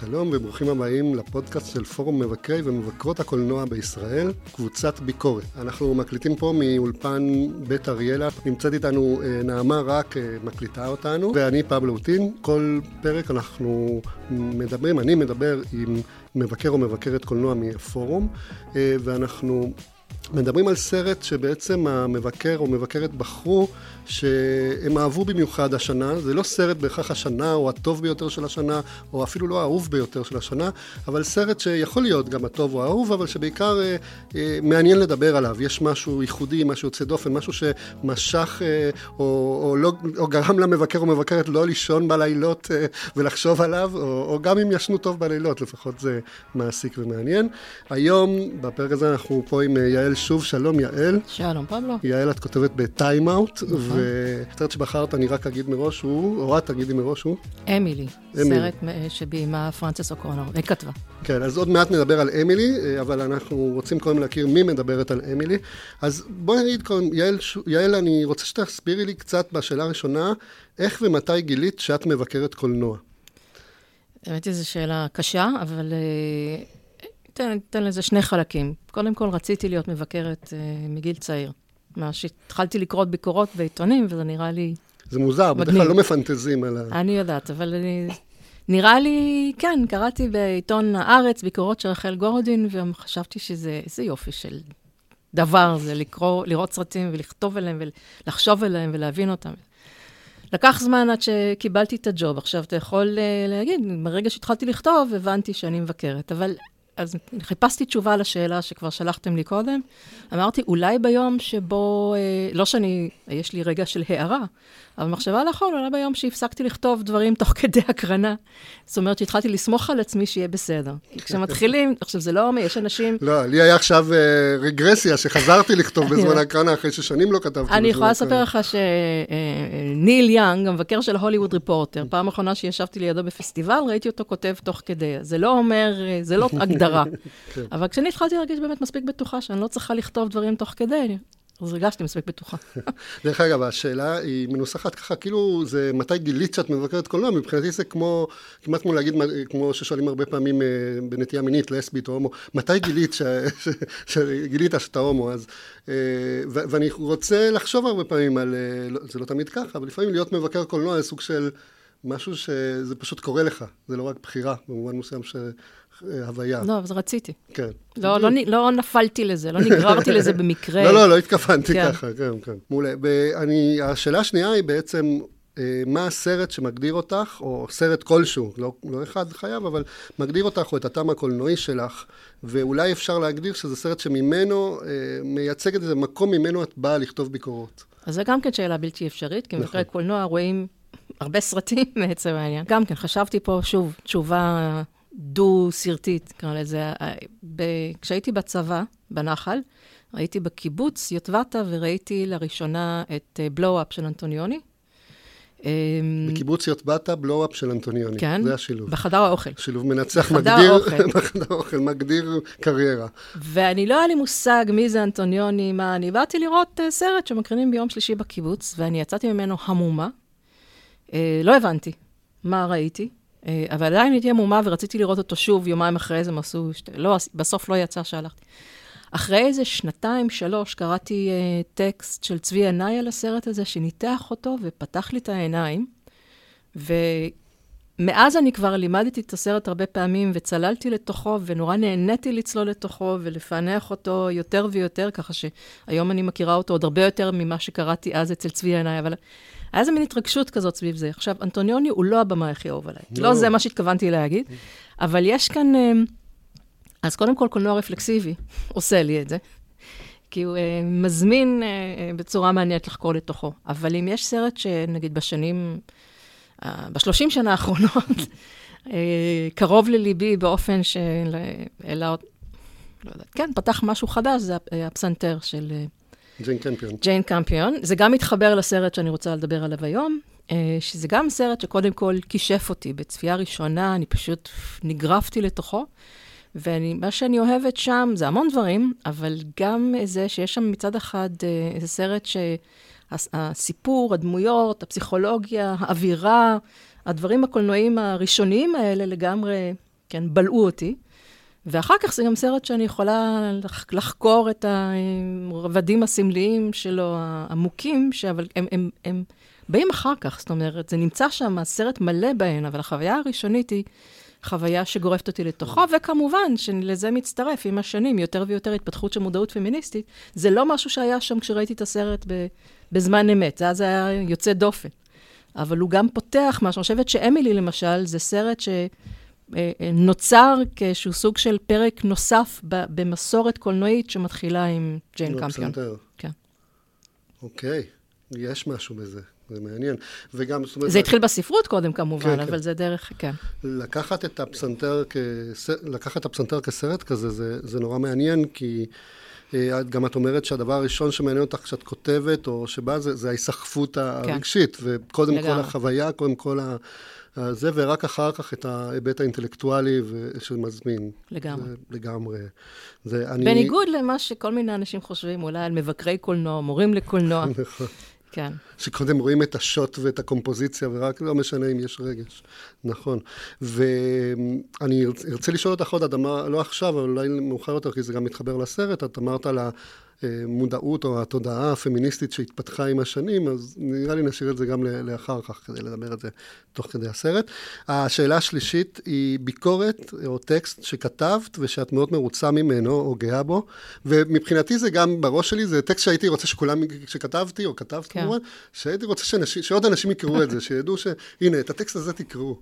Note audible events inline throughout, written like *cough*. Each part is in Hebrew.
שלום וברוכים הבאים לפודקאסט של פורום מבקרי ומבקרות הקולנוע בישראל, קבוצת ביקורת. אנחנו מקליטים פה מאולפן בית אריאלה, נמצאת איתנו אה, נעמה רק, אה, מקליטה אותנו, ואני פבלו אוטין. כל פרק אנחנו מדברים, אני מדבר עם מבקר או מבקרת קולנוע מהפורום, אה, ואנחנו מדברים על סרט שבעצם המבקר או מבקרת בחרו שהם אהבו במיוחד השנה, זה לא סרט בהכרח השנה או הטוב ביותר של השנה, או אפילו לא האהוב ביותר של השנה, אבל סרט שיכול להיות גם הטוב או האהוב, אבל שבעיקר אה, אה, מעניין לדבר עליו. יש משהו ייחודי, משהו יוצא דופן, משהו שמשך אה, או, או, לא, או גרם למבקר או מבקרת לא לישון בלילות אה, ולחשוב עליו, או, או גם אם ישנו טוב בלילות, לפחות זה מעסיק ומעניין. היום, בפרק הזה אנחנו פה עם אה, יעל שוב, שלום יעל. שלום פבלו. יעל, את כותבת בטיים-אאוט. נכון. והסרט שבחרת, אני רק אגיד מראש, הוא, או את תגידי מראש, הוא? אמילי, סרט שביימה פרנסס אוקונור, היא כתבה. כן, אז עוד מעט נדבר על אמילי, אה, אבל אנחנו רוצים קודם להכיר מי מדברת על אמילי. אז בואי נגיד קודם, יעל, יעל, אני רוצה שתסבירי לי קצת בשאלה הראשונה, איך ומתי גילית שאת מבקרת קולנוע? האמת היא זו שאלה קשה, אבל אתן, אתן לזה שני חלקים. קודם כל, רציתי להיות מבקרת uh, מגיל צעיר. מה שהתחלתי לקרוא ביקורות בעיתונים, וזה נראה לי זה מוזר, בדרך כלל לא מפנטזים על ה... אני יודעת, אבל אני... נראה לי, כן, קראתי בעיתון הארץ ביקורות של רחל גורדין, וחשבתי שזה, איזה יופי של דבר זה, לקרוא, לראות סרטים ולכתוב עליהם ולחשוב עליהם ולהבין אותם. לקח זמן עד שקיבלתי את הג'וב. עכשיו, אתה יכול uh, להגיד, ברגע שהתחלתי לכתוב, הבנתי שאני מבקרת, אבל אז חיפשתי תשובה לשאלה שכבר שלחתם לי קודם. אמרתי, אולי ביום שבו, אה, לא שאני, יש לי רגע של הערה, אבל מחשבה לאחרונה, אולי ביום שהפסקתי לכתוב דברים תוך כדי הקרנה. זאת אומרת שהתחלתי לסמוך על עצמי שיהיה בסדר. כי כשמתחילים, *laughs* עכשיו זה לא אומר, יש אנשים... לא, לי היה עכשיו אה, רגרסיה, שחזרתי לכתוב *laughs* בזמן הקרנה אחרי ששנים לא כתבתי. אני יכולה לספר לך שניל יאנג, המבקר של הוליווד ריפורטר, פעם אחרונה שישבתי לידו בפסטיבל, ראיתי אותו כותב תוך כדי. זה לא אומר, זה לא הגדרה. *laughs* *laughs* כן. אבל כשאני התחלתי להרגיש באמת מספיק בטוחה שאני לא צריכה לכתוב דברים תוך כדי, אז הרגשתי מספיק בטוחה. *laughs* דרך אגב, השאלה היא מנוסחת ככה, כאילו זה מתי גילית שאת מבקרת קולנוע, מבחינתי זה כמו, כמעט כמו להגיד, כמו ששואלים הרבה פעמים אה, בנטייה מינית, לסבית או הומו, מתי גילית *laughs* שגילית שאתה הומו, אז, אה, ואני רוצה לחשוב הרבה פעמים על, אה, לא, זה לא תמיד ככה, אבל לפעמים להיות מבקר קולנוע זה סוג של משהו שזה פשוט קורה לך, זה לא רק בחירה, במובן מסוים ש... הוויה. לא, אז רציתי. כן. לא, לא, לא נפלתי לזה, לא נגררתי לזה *laughs* במקרה. לא, לא, לא התכוונתי כן. ככה, כן, כן. מעולה. ואני, השאלה השנייה היא בעצם, אה, מה הסרט שמגדיר אותך, או סרט כלשהו, לא, לא אחד חייב, אבל מגדיר אותך או את הטעם הקולנועי שלך, ואולי אפשר להגדיר שזה סרט שממנו, אה, מייצג את איזה מקום ממנו את באה לכתוב ביקורות. אז זו גם כן שאלה בלתי אפשרית, כי נכון. במקרה קולנוע רואים הרבה סרטים *laughs* בעצם העניין. גם כן, חשבתי פה, שוב, תשובה דו-סרטית, נקרא לזה. כשהייתי בצבא, בנחל, הייתי בקיבוץ יוטבתה וראיתי לראשונה את בלואו-אפ של אנטוניוני. אמ, בקיבוץ יוטבתה, בלואו-אפ של אנטוניוני. כן. זה השילוב. בחדר האוכל. שילוב מנצח מגדיר, האוכל. *laughs* בחדר האוכל, מגדיר קריירה. ואני לא היה לי מושג מי זה אנטוניוני, מה, אני באתי לראות uh, סרט שמקרינים ביום שלישי בקיבוץ, ואני יצאתי ממנו המומה. Uh, לא הבנתי מה ראיתי. אה, אבל עדיין הייתי עמומה ורציתי לראות אותו שוב, יומיים אחרי זה הם עשו. לא, בסוף לא יצא שהלכתי. אחרי איזה שנתיים, שלוש, קראתי uh, טקסט של צבי ינאי על הסרט הזה, שניתח אותו ופתח לי את העיניים. ומאז אני כבר לימדתי את הסרט הרבה פעמים, וצללתי לתוכו, ונורא נהניתי לצלול לתוכו ולפענח אותו יותר ויותר, ככה שהיום אני מכירה אותו עוד הרבה יותר ממה שקראתי אז אצל צבי ינאי, אבל היה איזה מין התרגשות כזאת סביב זה. עכשיו, אנטוניוני הוא לא הבמאי הכי אהוב עליי. לא, לא זה מה שהתכוונתי להגיד, אבל יש כאן... אה, אז קודם כל, קולנוע רפלקסיבי *laughs* עושה לי את זה, כי הוא uh, מזמין uh, בצורה מעניינת לחקור לתוכו. אבל אם יש סרט שנגיד בשנים, בשלושים שנה האחרונות, *laughs* קרוב לליבי באופן. אלא, לא יודעת, כן, פתח משהו חדש, זה הפסנתר של... ג'יין קמפיון. ג'יין קמפיון. זה גם מתחבר לסרט שאני רוצה לדבר עליו היום, אה, שזה גם סרט שקודם כל כישף אותי. בצפייה ראשונה אני פשוט נגרפתי לתוכו, ומה שאני אוהבת שם זה המון דברים, אבל גם זה שיש שם מצד אחד אה, איזה סרט שהסיפור, הדמויות, הפסיכולוגיה, האווירה, הדברים הקולנועיים הראשוניים האלה לגמרי כן, בלעו אותי. ואחר כך זה גם סרט שאני יכולה לחקור את הרבדים הסמליים שלו, העמוקים, אבל הם, הם, הם באים אחר כך, זאת אומרת, זה נמצא שם, הסרט מלא בהן, אבל החוויה הראשונית היא חוויה שגורפת אותי לתוכו, וכמובן שלזה מצטרף עם השנים יותר ויותר התפתחות של מודעות פמיניסטית. זה לא משהו שהיה שם כשראיתי את הסרט בזמן אמת, זה אז היה יוצא דופן. אבל הוא גם פותח משהו. אני חושבת שאמילי, למשל, זה סרט שנוצר כאיזשהו סוג של פרק נוסף במסורת קולנועית שמתחילה עם ג'יין לא, קמפיון. כן. אוקיי, יש משהו בזה. זה מעניין. וגם, זאת אומרת... זה התחיל בספרות קודם כמובן, כן, אבל כן. זה דרך, כן. לקחת את הפסנתר, כס... לקחת את הפסנתר כסרט כזה, זה, זה נורא מעניין, כי אה, גם את אומרת שהדבר הראשון שמעניין אותך כשאת כותבת, או שבא, זה, זה ההיסחפות כן. הרגשית, וקודם לגמרי. כל החוויה, קודם כל ה... זה, ורק אחר כך את ההיבט האינטלקטואלי שמזמין. לגמרי. זה, לגמרי. זה, אני... בניגוד למה שכל מיני אנשים חושבים, אולי על מבקרי קולנוע, מורים לקולנוע. *laughs* נכון. כן. שקודם רואים את השוט ואת הקומפוזיציה, ורק לא משנה אם יש רגש. נכון. ואני ארצה לשאול אותך עוד, את אמרת, לא עכשיו, אבל אולי מאוחר יותר, כי זה גם מתחבר לסרט, את אמרת על המודעות או התודעה הפמיניסטית שהתפתחה עם השנים, אז נראה לי נשאיר את זה גם לאחר כך, כדי לדבר את זה תוך כדי הסרט. השאלה השלישית היא ביקורת או טקסט שכתבת ושאת מאוד מרוצה ממנו או גאה בו, ומבחינתי זה גם בראש שלי, זה טקסט שהייתי רוצה שכולם, שכתבתי או כתבת כן. כמובן, שהייתי רוצה שאנשים, שעוד אנשים יקראו את זה, שידעו שהנה, את הטקסט הזה תקראו.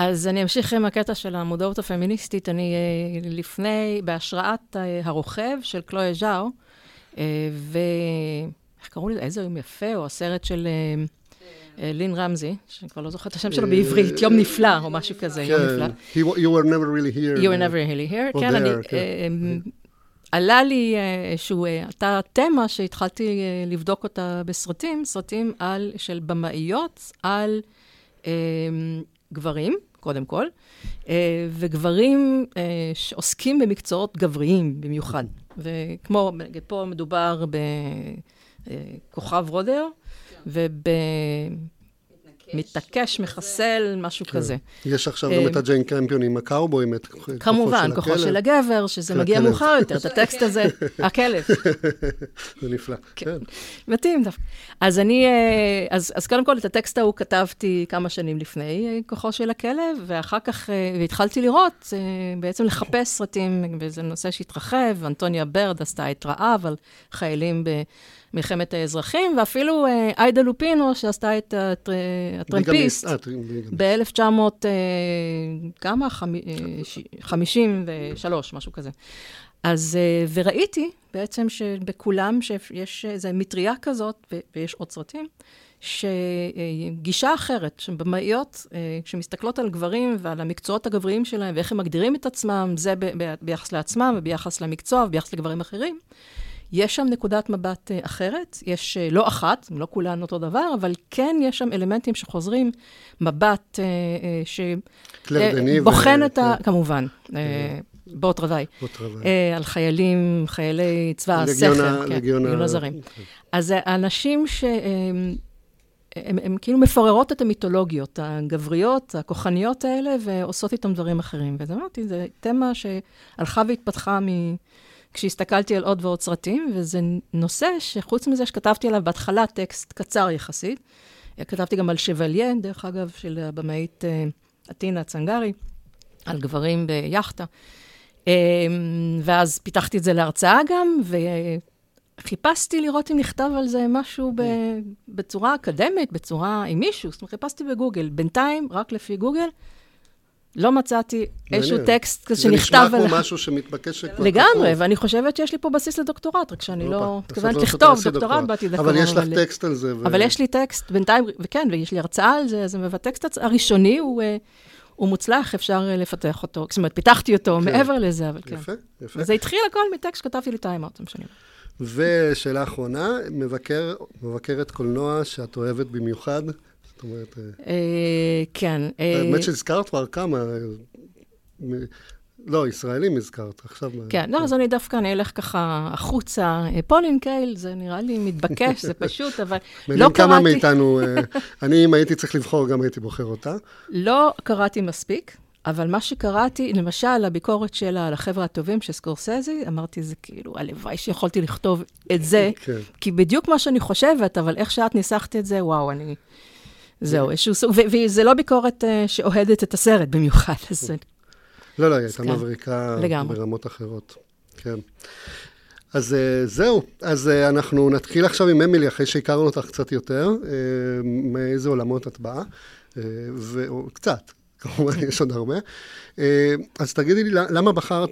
אז אני אמשיך עם הקטע של המודעות הפמיניסטית. אני אה, לפני, בהשראת אה, הרוכב של קלויה ז'או, אה, ו... איך קראו לזה? איזה יום יפה, או הסרט של לין רמזי, שאני כבר לא זוכרת את השם שלו בעברית, יום נפלא, או משהו כזה, יום נפלא. You were never really here. You were never really here, כן, אני... כן. עלה לי איזשהו, הייתה תמה שהתחלתי לבדוק אותה בסרטים, סרטים על, של במאיות על גברים, קודם כל, אה, גברים אה, שעוסקים במקצועות גבריים במיוחד. וכמו, פה מדובר בכוכב אה, רודר, וב... מתעקש, מחסל, משהו כן. כזה. יש עכשיו גם את הג'יין קמפיון עם הקאובויים, את כוחו של הכלב. כמובן, כוחו של הגבר, שזה מגיע מאוחר יותר, את הטקסט הזה, *laughs* הכלב. זה נפלא, כן. כן. מתאים דווקא. אז אני, אה, אז קודם כל, את הטקסט ההוא כתבתי כמה שנים לפני אה, כוחו של הכלב, ואחר כך, אה, והתחלתי לראות, בעצם לחפש סרטים, וזה נושא שהתרחב, אנטוניה ברד עשתה את רעב על חיילים ב... מלחמת האזרחים, ואפילו אה, איידה לופינו, שעשתה את הטרמפיסט, ב-1900, אה, כמה? 53, משהו כזה. אז, וראיתי בעצם שבכולם, שיש איזו מטריה כזאת, ויש עוד סרטים, שגישה אחרת, שבמאיות, שמסתכלות על גברים ועל המקצועות הגבריים שלהם, ואיך הם מגדירים את עצמם, זה ביחס לעצמם וביחס למקצוע וביחס לגברים אחרים, יש שם נקודת מבט uh, אחרת, יש uh, לא אחת, לא כולן אותו דבר, אבל כן יש שם אלמנטים שחוזרים, מבט uh, שבוחן את ה... כמובן. Uh, בוט רווי. בוט רווי. על חיילים, חיילי צבא השכל, כן, לגיון הזרים. כן. אז האנשים שהם הם, הם כאילו מפוררות את המיתולוגיות הגבריות, הכוחניות האלה, ועושות איתם דברים אחרים. ואז אמרתי, זו תמה שהלכה והתפתחה מ... כשהסתכלתי על עוד ועוד סרטים, וזה נושא שחוץ מזה שכתבתי עליו בהתחלה טקסט קצר יחסית, כתבתי גם על שבליה, דרך אגב, של הבמאית עטינה צנגרי, על גברים ביאכטה. אמ, ואז פיתחתי את זה להרצאה גם, וחיפשתי לראות אם נכתב על זה משהו ב... בצורה אקדמית, בצורה עם מישהו. זאת אומרת, חיפשתי בגוגל. בינתיים, רק לפי גוגל, לא מצאתי איזשהו טקסט כזה שנכתב עליו. זה נשמע כמו משהו שמתבקש שכבר לגמרי, ואני חושבת שיש לי פה בסיס לדוקטורט, רק שאני לא מתכוונת לכתוב דוקטורט באתי דקה. אבל יש לך טקסט על זה. אבל יש לי טקסט בינתיים, וכן, ויש לי הרצאה על זה, והטקסט הראשוני הוא... אה, הוא מוצלח, אפשר אה, לפתח אותו. זאת אומרת, פיתחתי אותו כן. מעבר לזה, אבל כן. יפה, יפה. זה התחיל הכל מטקסט שכתבתי לי טיים-אאוט, משנים. ושאלה אחרונה, מבקר, מבקרת קולנוע שאת אוהבת במיוחד, זאת אומרת... אה, אה, כן. אה, האמת שהזכרת כבר כמה... לא, ישראלים הזכרת, עכשיו... כן, לא, אז אני דווקא, אני אלך ככה החוצה. פולין קייל, זה נראה לי מתבקש, זה פשוט, אבל לא קראתי... כמה מאיתנו, אני, אם הייתי צריך לבחור, גם הייתי בוחר אותה. לא קראתי מספיק, אבל מה שקראתי, למשל, הביקורת שלה על החבר'ה הטובים של סקורסזי, אמרתי, זה כאילו, הלוואי שיכולתי לכתוב את זה, כן. כי בדיוק מה שאני חושבת, אבל איך שאת ניסחת את זה, וואו, אני... זהו, איזשהו סוג, וזה לא ביקורת uh, שאוהדת את הסרט במיוחד, אז *laughs* לא, לא, היא הייתה. מבריקה. ברמות אחרות. כן. אז אה, זהו, אז אה, אנחנו נתחיל עכשיו עם אמילי, אחרי שהכרנו אותך קצת יותר, אה, מאיזה עולמות את באה, אה, ו- או קצת, *laughs* כמובן, יש עוד הרבה. אה, אז תגידי לי, למה בחרת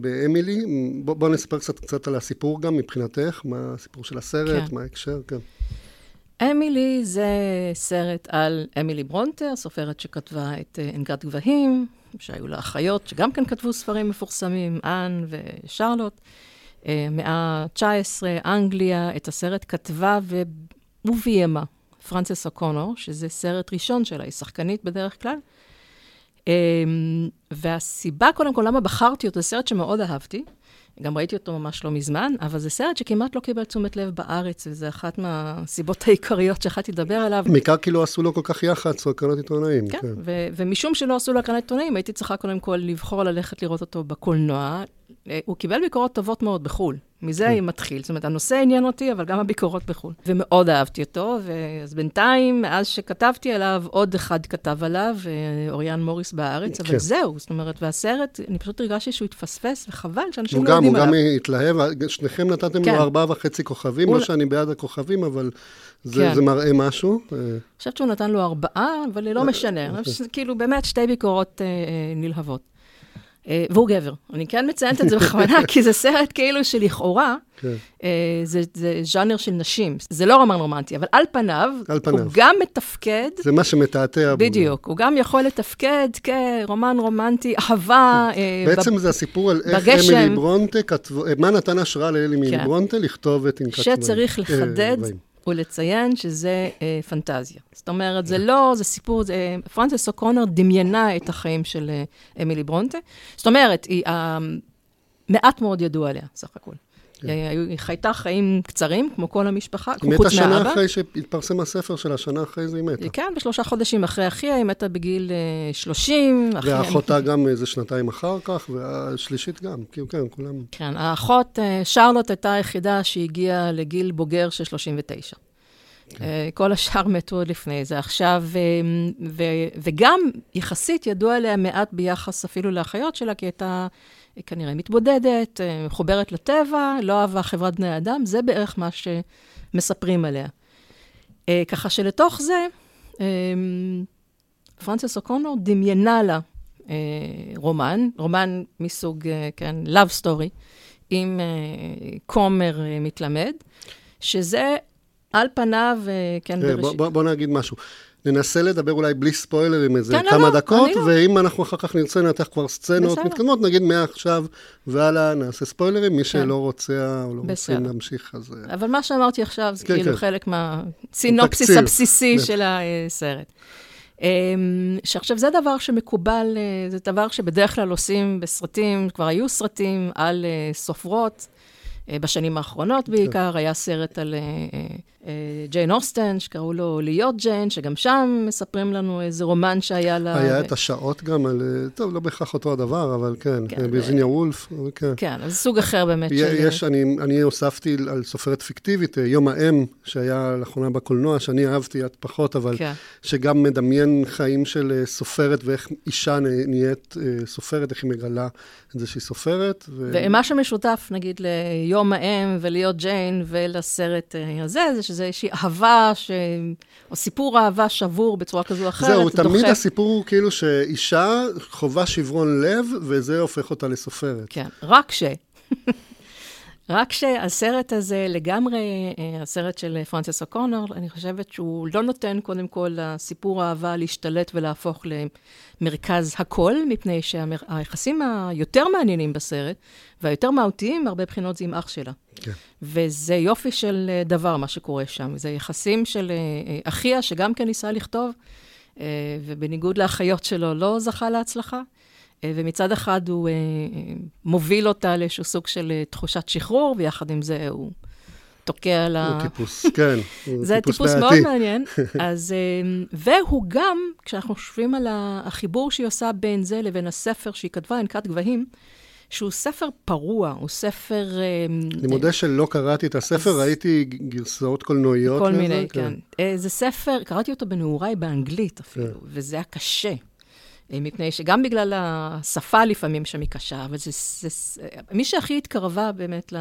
באמילי? בוא, בוא נספר קצת, קצת על הסיפור גם מבחינתך, מה הסיפור של הסרט, כן. מה ההקשר, כן. אמילי זה סרט על אמילי ברונטר, סופרת שכתבה את אה, עין גת גבהים, שהיו לה אחיות שגם כן כתבו ספרים מפורסמים, אן ושרלוט. אה, מאה ה-19, אנגליה, את הסרט כתבה. וביימה פרנסס אוקונור, שזה סרט ראשון שלה, היא שחקנית בדרך כלל. אה, והסיבה, קודם כל, למה בחרתי אותו, זה סרט שמאוד אהבתי. גם ראיתי אותו ממש לא מזמן, אבל זה סרט שכמעט לא קיבל תשומת לב בארץ, וזו אחת מהסיבות העיקריות שיכלתי לדבר עליו. בעיקר כי לא עשו לו כל כך יח"צ או הקרנות עיתונאים. כן, ו- ומשום שלא עשו לו הקרנת עיתונאים, הייתי צריכה קודם כל לבחור ללכת לראות אותו בקולנוע. אה, הוא קיבל ביקורות טובות מאוד בחו"ל. מזה כן. היא מתחיל. זאת אומרת, הנושא עניין אותי, אבל גם הביקורות בחו"ל. ומאוד אהבתי אותו, ואז בינתיים, מאז שכתבתי עליו, עוד אחד כתב עליו, אה, אוריאן מוריס בארץ, אבל כן. זהו. זאת אומרת, והסרט, אני פשוט הרגשתי שהוא התפספס, וחבל שאנשים הוא לא גם, הוא יודעים גם עליו. התלהב, שניכם נתתם כן. לו ארבעה וחצי כוכבים, הוא- לא שאני בעד הכוכבים, אבל זה, כן. זה מראה משהו. אה, אני חושבת שהוא נתן לו ארבעה, אבל לא משנה. חושבת שזה כאילו באמת שתי ביקורות אה, אה, נלהבות. אה, והוא גבר. אני כן מציינת את זה *laughs* בכוונה, כי זה סרט כאילו שלכאורה, כן. אה, זה, זה ז'אנר של נשים. זה לא רומן רומנטי, אבל על פניו, על פניו. הוא גם מתפקד, זה מה שמתעתע בו. בדיוק, הוא גם יכול לתפקד כרומן רומנטי, אהבה. אה, בעצם בב- זה הסיפור על איך בגשם. אמילי ברונטה כתבו, מה נתן השראה לאמילי כן. ברונטה לכתוב את אינקת שצריך לחדד. ולציין שזה אה, פנטזיה. זאת אומרת, זה לא, זה סיפור, זה, פרנסס אוקונר דמיינה את החיים של אה, אמילי ברונטה. זאת אומרת, היא, אה, מעט מאוד ידוע עליה, סך הכול. היא, היו- היא חייתה חיים קצרים, כמו כל המשפחה, היא חוץ מתה שנה מהאבא. אחרי שהתפרסם הספר שלה, שנה אחרי זה היא מתה. כן, בשלושה חודשים אחרי אחיה, היא מתה בגיל אה, 30. אחיה- ואחותה גם איזה שנתיים אחר כך, והשלישית גם, כאילו, כן, כולם... כן, האחות, אה, שרלוט הייתה היחידה שהגיעה לגיל בוגר של 39. כן. אה, כל השאר מתו עוד לפני זה. עכשיו, אה, ו, וגם יחסית ידוע עליה מעט ביחס אפילו לאחיות שלה, כי הייתה אה, כנראה מתבודדת, אה, מחוברת לטבע, לא אהבה חברת בני אדם, זה בערך מה שמספרים עליה. אה, ככה שלתוך זה, אה, פרנסס אוקונור דמיינה לה רומן, רומן מסוג, כן, Love Story, עם כומר מתלמד, שזה על פניו, כן, בוא- בוא בוא נגיד משהו. ננסה לדבר אולי בלי ספוילרים איזה כן, לא, כמה לא, דקות, לא. ואם אנחנו אחר כך נרצה לנתח כבר סצנות בסדר. מתקדמות, נגיד מעכשיו והלאה נעשה ספוילרים, מי כן. שלא רוצה או לא רוצים בסדר. להמשיך, אז... אה, אבל מה שאמרתי עכשיו זה כן, כאילו כן. חלק מהסינופסיס תקציר. הבסיסי כן. של הסרט. אמ, שעכשיו, זה דבר שמקובל, אה, זה דבר שבדרך כלל עושים בסרטים, כבר היו סרטים על אה, סופרות, בשנים האחרונות כן. בעיקר, היה סרט על ג'יין אוסטן, שקראו לו להיות ג'יין, שגם שם מספרים לנו איזה רומן שהיה לה. היה את השעות גם על, אה, טוב, לא בהכרח אותו הדבר, אבל כן, כן, כן, וולף, אבל כן. כן, אז סוג אחר באמת של... יש, אני, אני הוספתי על סופרת פיקטיבית, אה, יום האם, שהיה לאחרונה בקולנוע, שאני אהבתי, את פחות, אבל כן. שגם מדמיין חיים של אה, סופרת ואיך אישה נה- נהיית אה, סופרת, איך היא מגלה את זה שהיא סופרת. ו... ומה שמשותף, נגיד, ליום האם ולהיות ג'יין ולסרט אה, הזה, זה שזה איזושהי אהבה, ש... או סיפור אהבה שבור בצורה כזו או אחרת. זהו, תמיד דוחף- הסיפור הוא כאילו שאישה חווה שברון לב, וזה הופך אותה לסופרת. כן, רק ש... *laughs* רק שהסרט הזה לגמרי, אה, הסרט של פרנסס אוקונור, אני חושבת שהוא לא נותן קודם כל לסיפור האהבה להשתלט ולהפוך למרכז הכל, מפני שהיחסים היותר מעניינים בסרט, והיותר מהותיים, הרבה בחינות זה עם אח שלה. כן. וזה יופי של אה, דבר, מה שקורה שם. זה יחסים של אה, אחיה, שגם כן ניסה לכתוב, ובניגוד לאחיות שלו, לא זכה להצלחה. אה, ומצד אחד הוא אה, מוביל אותה לאיזשהו סוג של אה, תחושת שחרור, ויחד עם זה הוא תוקע ה... הוא טיפוס, כן. הוא *laughs* זה טיפוס טיפוס מאוד. *laughs* מעניין. אז, והוא גם, כשאנחנו חושבים על החיבור שהיא עושה בין זה לבין הספר שהיא כתבה, ענקת גבהים, שהוא ספר פרוע, הוא ספר... אני מודה שלא קראתי את הספר, ראיתי גרסאות קולנועיות. כל מיני, כן. אה, זה ספר, קראתי אותו בנעוריי באנגלית אפילו, כן. וזה היה קשה. אה, מפני שגם בגלל השפה לפעמים שם היא קשה, אבל זה, זה. מי שהכי התקרבה באמת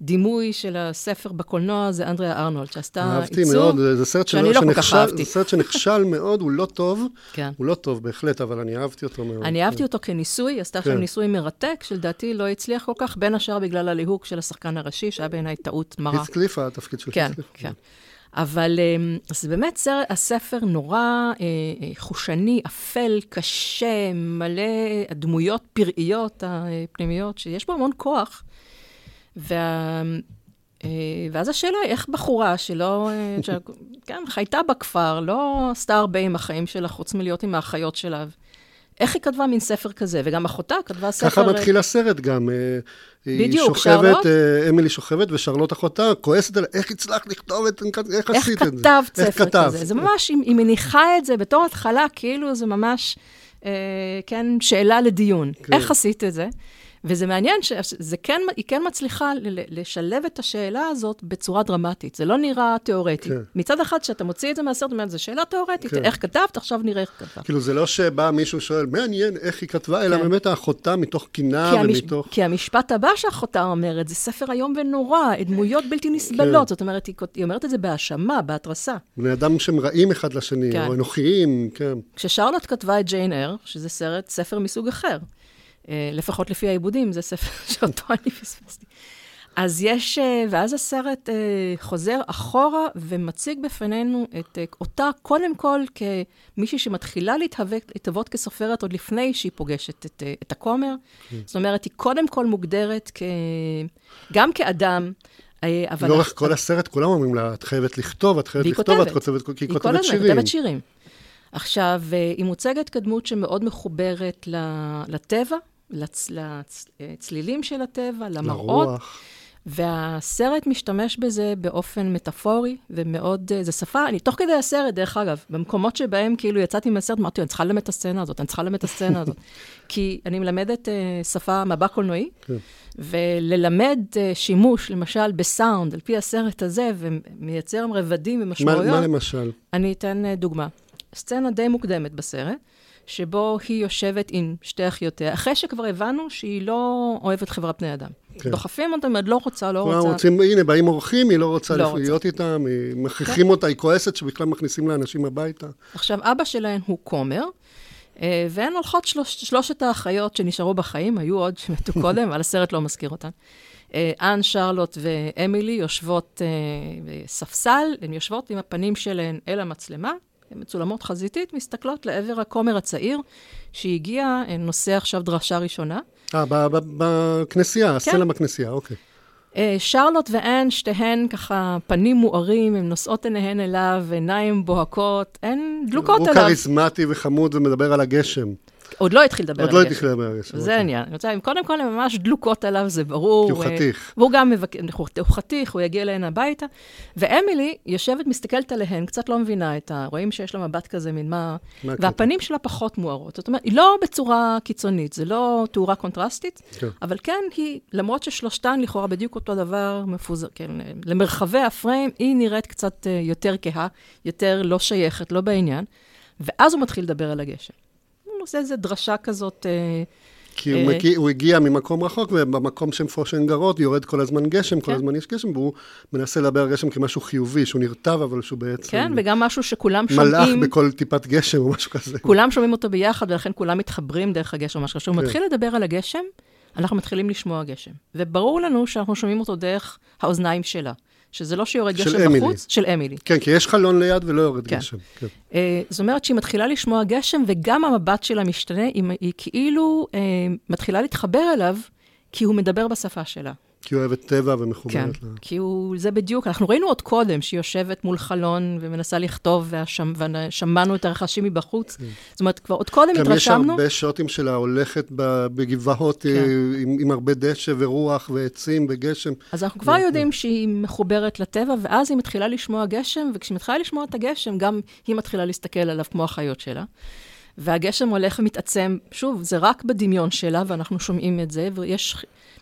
לדימוי של הספר בקולנוע זה אנדריה ארנולד, שעשתה אהבתי עיצוב. מאוד, זה- זה סרט שאני לא כל שנכשל-. זה סרט שנכשל מאוד, הוא לא טוב. כן. הוא לא טוב בהחלט, אבל אני אהבתי אותו מאוד. אני אהבתי אותו כניסוי, היא עשתה שם כן. ניסוי מרתק, שלדעתי לא הצליח כל כך, בין השאר בגלל הליהוק של השחקן הראשי, שהיה בעיניי טעות מרה. היצקליף, התפקיד של כן. כן. אבל אמ, אז באמת סרט, הספר נורא אה, אה, חושני, אפל, קשה, מלא הדמויות פראיות הפנימיות, שיש בו המון כוח. וה... אה, ואז השאלה היא, איך בחורה שלא, אה. *laughs* כן, חייתה בכפר, לא עשתה הרבה עם החיים שלה, חוץ מלהיות עם האחיות שלה, איך היא כתבה מין ספר כזה? וגם אחותה כתבה ספר... ככה מתחיל הסרט גם. אה, בדיוק, שוכבת, שרלוט? אה, אמילי שוכבת, ושרלוט אחותה כועסת עליה, איך הצלחת לכתוב את זה? איך עשית את זה? כתבת איך ספר כתבת? כזה? זה ממש, היא מניחה את זה בתור התחלה, כאילו זה ממש, אה, כן, שאלה לדיון. כן. איך עשית את זה? וזה מעניין שזה כן, כן מצליחה לשלב את השאלה הזאת בצורה דרמטית. זה לא נראה תיאורטי. כן. מצד אחד, כשאתה מוציא את זה מהסרט, זאת אומרת, זו שאלה תיאורטית. כן. איך כתבת? עכשיו נראה איך כתבת. כאילו, זה לא שבא מישהו שואל, מעניין איך היא כתבה, אלא כן. באמת האחותה מתוך קינה כי. ומתוך... כי המשפט הבא שאחותה אומרת, זה ספר איום ונורא, דמויות בלתי נסבלות. כן. זאת אומרת, היא, היא אומרת את זה בהאשמה, בהתרסה. בני אדם שהם רעים אחד לשני, כן. או אנוכיים, כן. כששרלוט כתבה את ג'יין אר, שזה סרט, ספר מסוג אחר, לפחות לפי העיבודים, זה ספר *laughs* שאותו אני פספסתי. אז יש, אה, ואז הסרט אה, חוזר אחורה ומציג בפנינו את אה, אותה, קודם כל, כמישהי שמתחילה להתהוות, כסופרת עוד לפני שהיא פוגשת את, אה, את הכומר. זאת אומרת, היא קודם כל מוגדרת כ... גם כאדם, אה, אבל... לאורך כל הסרט כולם אומרים לה, את חייבת לכתוב, את חייבת לכתוב, את כותבת. כותבת, כי היא היא כותבת שירים. כותבת שירים. עכשיו, אה, היא מוצגת כדמות שמאוד מחוברת לטבע, לצ- לצלילים של הטבע, למראות, לרוח. והסרט משתמש בזה באופן מטאפורי, ומאוד, אה, זו שפה, אני תוך כדי הסרט, דרך אגב, במקומות שבהם כאילו יצאתי מהסרט, אמרתי, אני צריכה ללמד את הסצנה הזאת, אני צריכה ללמד את הסצנה הזאת. *laughs* כי אני מלמדת אה, שפה, מבע קולנועי, כן. וללמד אה, שימוש, למשל, בסאונד, על פי הסרט הזה, ומייצר רבדים מה, ומשמעויות. מה למשל? אני אתן אה, דוגמה. סצנה די מוקדמת בסרט, שבו היא יושבת עם שתי אחיותיה, אחרי שכבר הבנו שהיא לא אוהבת חברת בני אדם. כן. דוחפים אותה, אומרת, לא רוצה, לא רוצה. רוצים, הנה, באים אורחים, היא לא רוצה לא רוצה. להיות איתם, היא- מכריחים אותה, היא כועסת שבכלל מכניסים לה אנשים הביתה. עכשיו, אבא שלהן הוא כומר, אה, והן הולכות שלוש, שלושת האחיות שנשארו בחיים, היו עוד שמתו *laughs* קודם, אבל הסרט לא מזכיר אותן. אה, אן, שרלוט ואמילי יושבות אה, בספסל, הן יושבות עם הפנים שלהן אל המצלמה, מצולמות חזיתית, מסתכלות לעבר הכומר הצעיר, שהגיע, אה, נושא עכשיו דרשה ראשונה. אה, בכנסייה, כן. הסצנה בכנסייה, אוקיי. אה, שרלוט ואן, שתיהן ככה פנים מוארים, הן נושאות עיניהן אליו, עיניים בוהקות, הן דלוקות הוא עליו. כריזמטי וחמוד ומדבר על הגשם. עוד לא התחיל לדבר עוד על לא גשם. התחיל לדבר על הגשם. זה אוקיי. העניין. אני רוצה, קודם כל, הן ממש דלוקות עליו, זה ברור. כי הוא חתיך. והוא גם מבק... הוא חתיך, הוא יגיע אליהן הביתה. ואמילי יושבת, מסתכלת עליהן, קצת לא מבינה את ה... רואים שיש לה מבט כזה, מין מה... והפנים שלה פחות מוארות. זאת אומרת, היא לא בצורה קיצונית, זה לא תאורה קונטרסטית, כן. אבל כן, היא, למרות ששלושתן לכאורה בדיוק אותו דבר, מפוזר, כן, למרחבי הפריים, היא נראית קצת אה, יותר כהה, יותר לא שייכת, לא בעניין. ואז הוא מתחיל לדבר על הגשם. עושה איזו דרשה כזאת... אה, כי הוא, אה, מגיע, הוא הגיע ממקום רחוק, ובמקום שאיפה שהן גרות יורד כל הזמן גשם, כל כן. הזמן יש גשם, והוא מנסה לדבר גשם כמשהו חיובי, שהוא נרטב, אבל שהוא בעצם כן, וגם משהו שכולם מלאך שומעים, בכל טיפת גשם או משהו כזה. כולם שומעים אותו ביחד, ולכן כולם מתחברים דרך הגשם. ממש כשהוא כן. מתחיל לדבר על הגשם, אנחנו מתחילים לשמוע גשם. וברור לנו שאנחנו שומעים אותו דרך האוזניים שלה. שזה לא שיורד גשם אמילי. בחוץ, של אמילי. כן, כי יש חלון ליד ולא יורד כן. גשם. כן. אה, זאת אומרת שהיא מתחילה לשמוע גשם, וגם המבט שלה משתנה, היא, היא כאילו אה, מתחילה להתחבר אליו, כי הוא מדבר בשפה שלה. כי היא אוהבת טבע ומחוברת כן, לה. כי הוא, זה בדיוק, אנחנו ראינו עוד קודם שהיא יושבת מול חלון ומנסה לכתוב, ושמענו את הרחשים מבחוץ. כן. זאת אומרת, כבר עוד קודם התרשמנו. גם יש הרבה שוטים שלה הולכת בגבעות כן. עם, עם הרבה דשא ורוח ועצים וגשם. אז אנחנו כבר יודעים שהיא מחוברת לטבע, ואז היא מתחילה לשמוע גשם, וכשהיא מתחילה לשמוע את הגשם, גם היא מתחילה להסתכל עליו כמו החיות שלה. והגשם הולך ומתעצם, שוב, זה רק בדמיון שלה, ואנחנו שומעים את זה, ויש,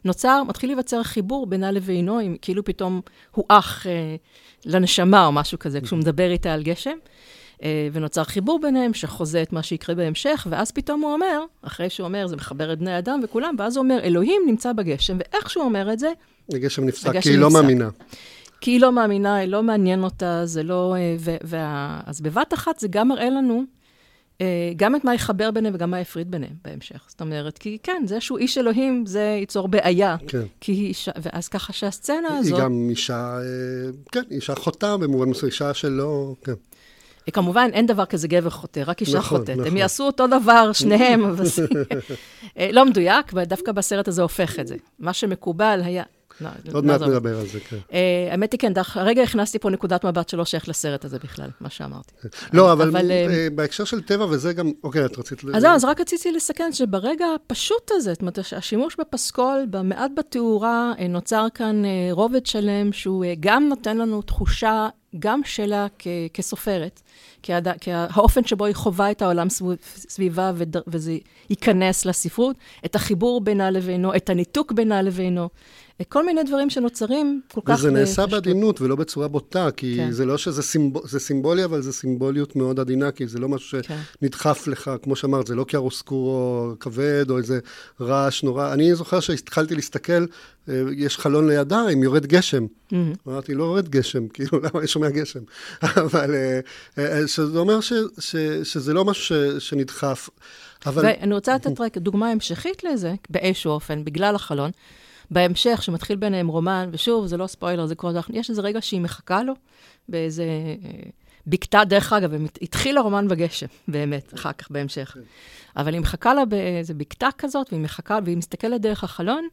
נוצר, מתחיל להיווצר חיבור בינה לבינו, אם כאילו פתאום הוא אח אה, לנשמה או משהו כזה, כשהוא מדבר איתה על גשם. אה, ונוצר חיבור ביניהם שחוזה את מה שיקרה בהמשך, ואז פתאום הוא אומר, אחרי שהוא אומר, זה מחבר את בני אדם וכולם, ואז הוא אומר, אלוהים נמצא בגשם, ואיך שהוא אומר את זה, הגשם נפסק, כי היא לא מאמינה. כי היא לא מאמינה, היא לא מעניין אותה, זה לא... אה, ו, וה, אז בבת אחת זה גם מראה לנו גם את מה יחבר ביניהם וגם מה יפריד ביניהם בהמשך. זאת אומרת, כי כן, זה שהוא איש אלוהים, זה ייצור בעיה. כן. כי היא אישה, ואז ככה שהסצנה הזאת... היא גם אישה, כן, אישה חוטאה במובן מסוים, אישה שלא, כן. כמובן, אין דבר כזה גבר חוטא, רק אישה נכון, חוטאת. נכון. הם יעשו אותו דבר, שניהם, אבל זה *laughs* לא מדויק, ודווקא בסרט הזה הופך את זה. מה שמקובל היה... לא, עוד מעט נדבר על זה, כן. אה, האמת היא, כן, הרגע הכנסתי פה נקודת מבט שלא שייך לסרט הזה בכלל, מה שאמרתי. לא, אבל אה, אה, בהקשר של טבע וזה גם, אוקיי, את רצית... אז זהו, אז רק רציתי לסכן שברגע הפשוט הזה, זאת אומרת, השימוש בפסקול, במעט בתאורה, נוצר כאן רובד שלם, שהוא גם נותן לנו תחושה, גם שלה כסופרת, כי האופן שבו היא חווה את העולם סביבה וזה ייכנס לספרות, את החיבור בינה לבינו, את הניתוק בינה לבינו. כל מיני דברים שנוצרים כל כך... וזה נעשה בעדינות ולא בצורה בוטה, כי כן. זה לא שזה סימב... זה סימבולי, אבל זה סימבוליות מאוד עדינה, כי זה לא משהו כן. שנדחף לך, כמו שאמרת, זה לא קיארוסקורו כבד, או איזה רעש נורא. אני זוכר שהתחלתי להסתכל, אה, יש חלון לידה, אם יורד גשם. Mm-hmm. אמרתי, לא יורד גשם, *laughs* כאילו, למה אני שומע גשם? *laughs* אבל אה, אה, זה אומר ש, ש, שזה לא משהו ש, שנדחף. אבל... ואני רוצה לתת רק דוגמה המשכית לזה, באיזשהו אופן, בגלל החלון. בהמשך, שמתחיל ביניהם רומן, ושוב, זה לא ספוילר, זה כל זה, יש איזה רגע שהיא מחכה לו באיזה אה, בקתה, דרך אגב, התחיל הרומן בגשם, באמת, אחר כך, בהמשך. כן. אבל היא מחכה לה באיזה בקתה כזאת, והיא מחכה, והיא מסתכלת דרך החלון,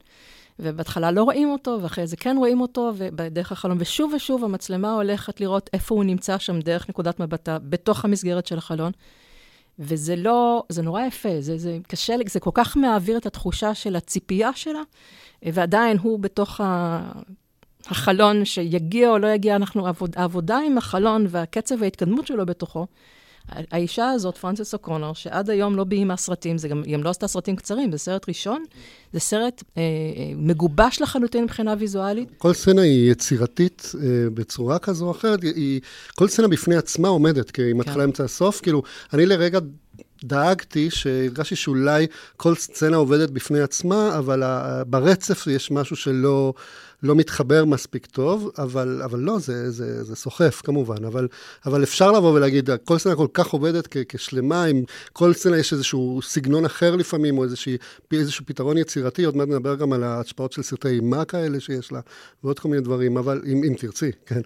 ובהתחלה לא רואים אותו, ואחרי זה כן רואים אותו, ודרך החלון, ושוב ושוב המצלמה הולכת לראות איפה הוא נמצא שם דרך נקודת מבטה, בתוך המסגרת של החלון. וזה לא, זה נורא יפה, זה, זה קשה, זה כל כך מעביר את התחושה של הציפייה שלה, ועדיין הוא בתוך ה... החלון שיגיע או לא יגיע, אנחנו, העבוד, העבודה עם החלון והקצב ההתקדמות שלו בתוכו, האישה הזאת, פרנסס אוקונור, שעד היום לא ביימה סרטים, זה גם, היא גם לא עשתה סרטים קצרים, זה סרט ראשון, זה סרט אה, אה, מגובש לחלוטין מבחינה ויזואלית. כל סצנה היא יצירתית אה, בצורה כזו או אחרת, היא, כל סצנה בפני עצמה עומדת, כי היא מתחילה כן. אמצע הסוף, כאילו, אני לרגע דאגתי שהרגשתי שאולי כל סצנה עובדת בפני עצמה, אבל ברצף יש משהו שלא... לא מתחבר מספיק טוב, אבל, אבל לא, זה, זה, זה סוחף כמובן, אבל, אבל אפשר לבוא ולהגיד, כל סצנה כל כך עובדת כ, כשלמה, עם כל סצנה יש איזשהו סגנון אחר לפעמים, או איזשהו, איזשהו פתרון יצירתי, עוד מעט נדבר גם על ההשפעות של סרטי אימה כאלה שיש לה, ועוד כל מיני דברים, אבל אם, אם תרצי, כן.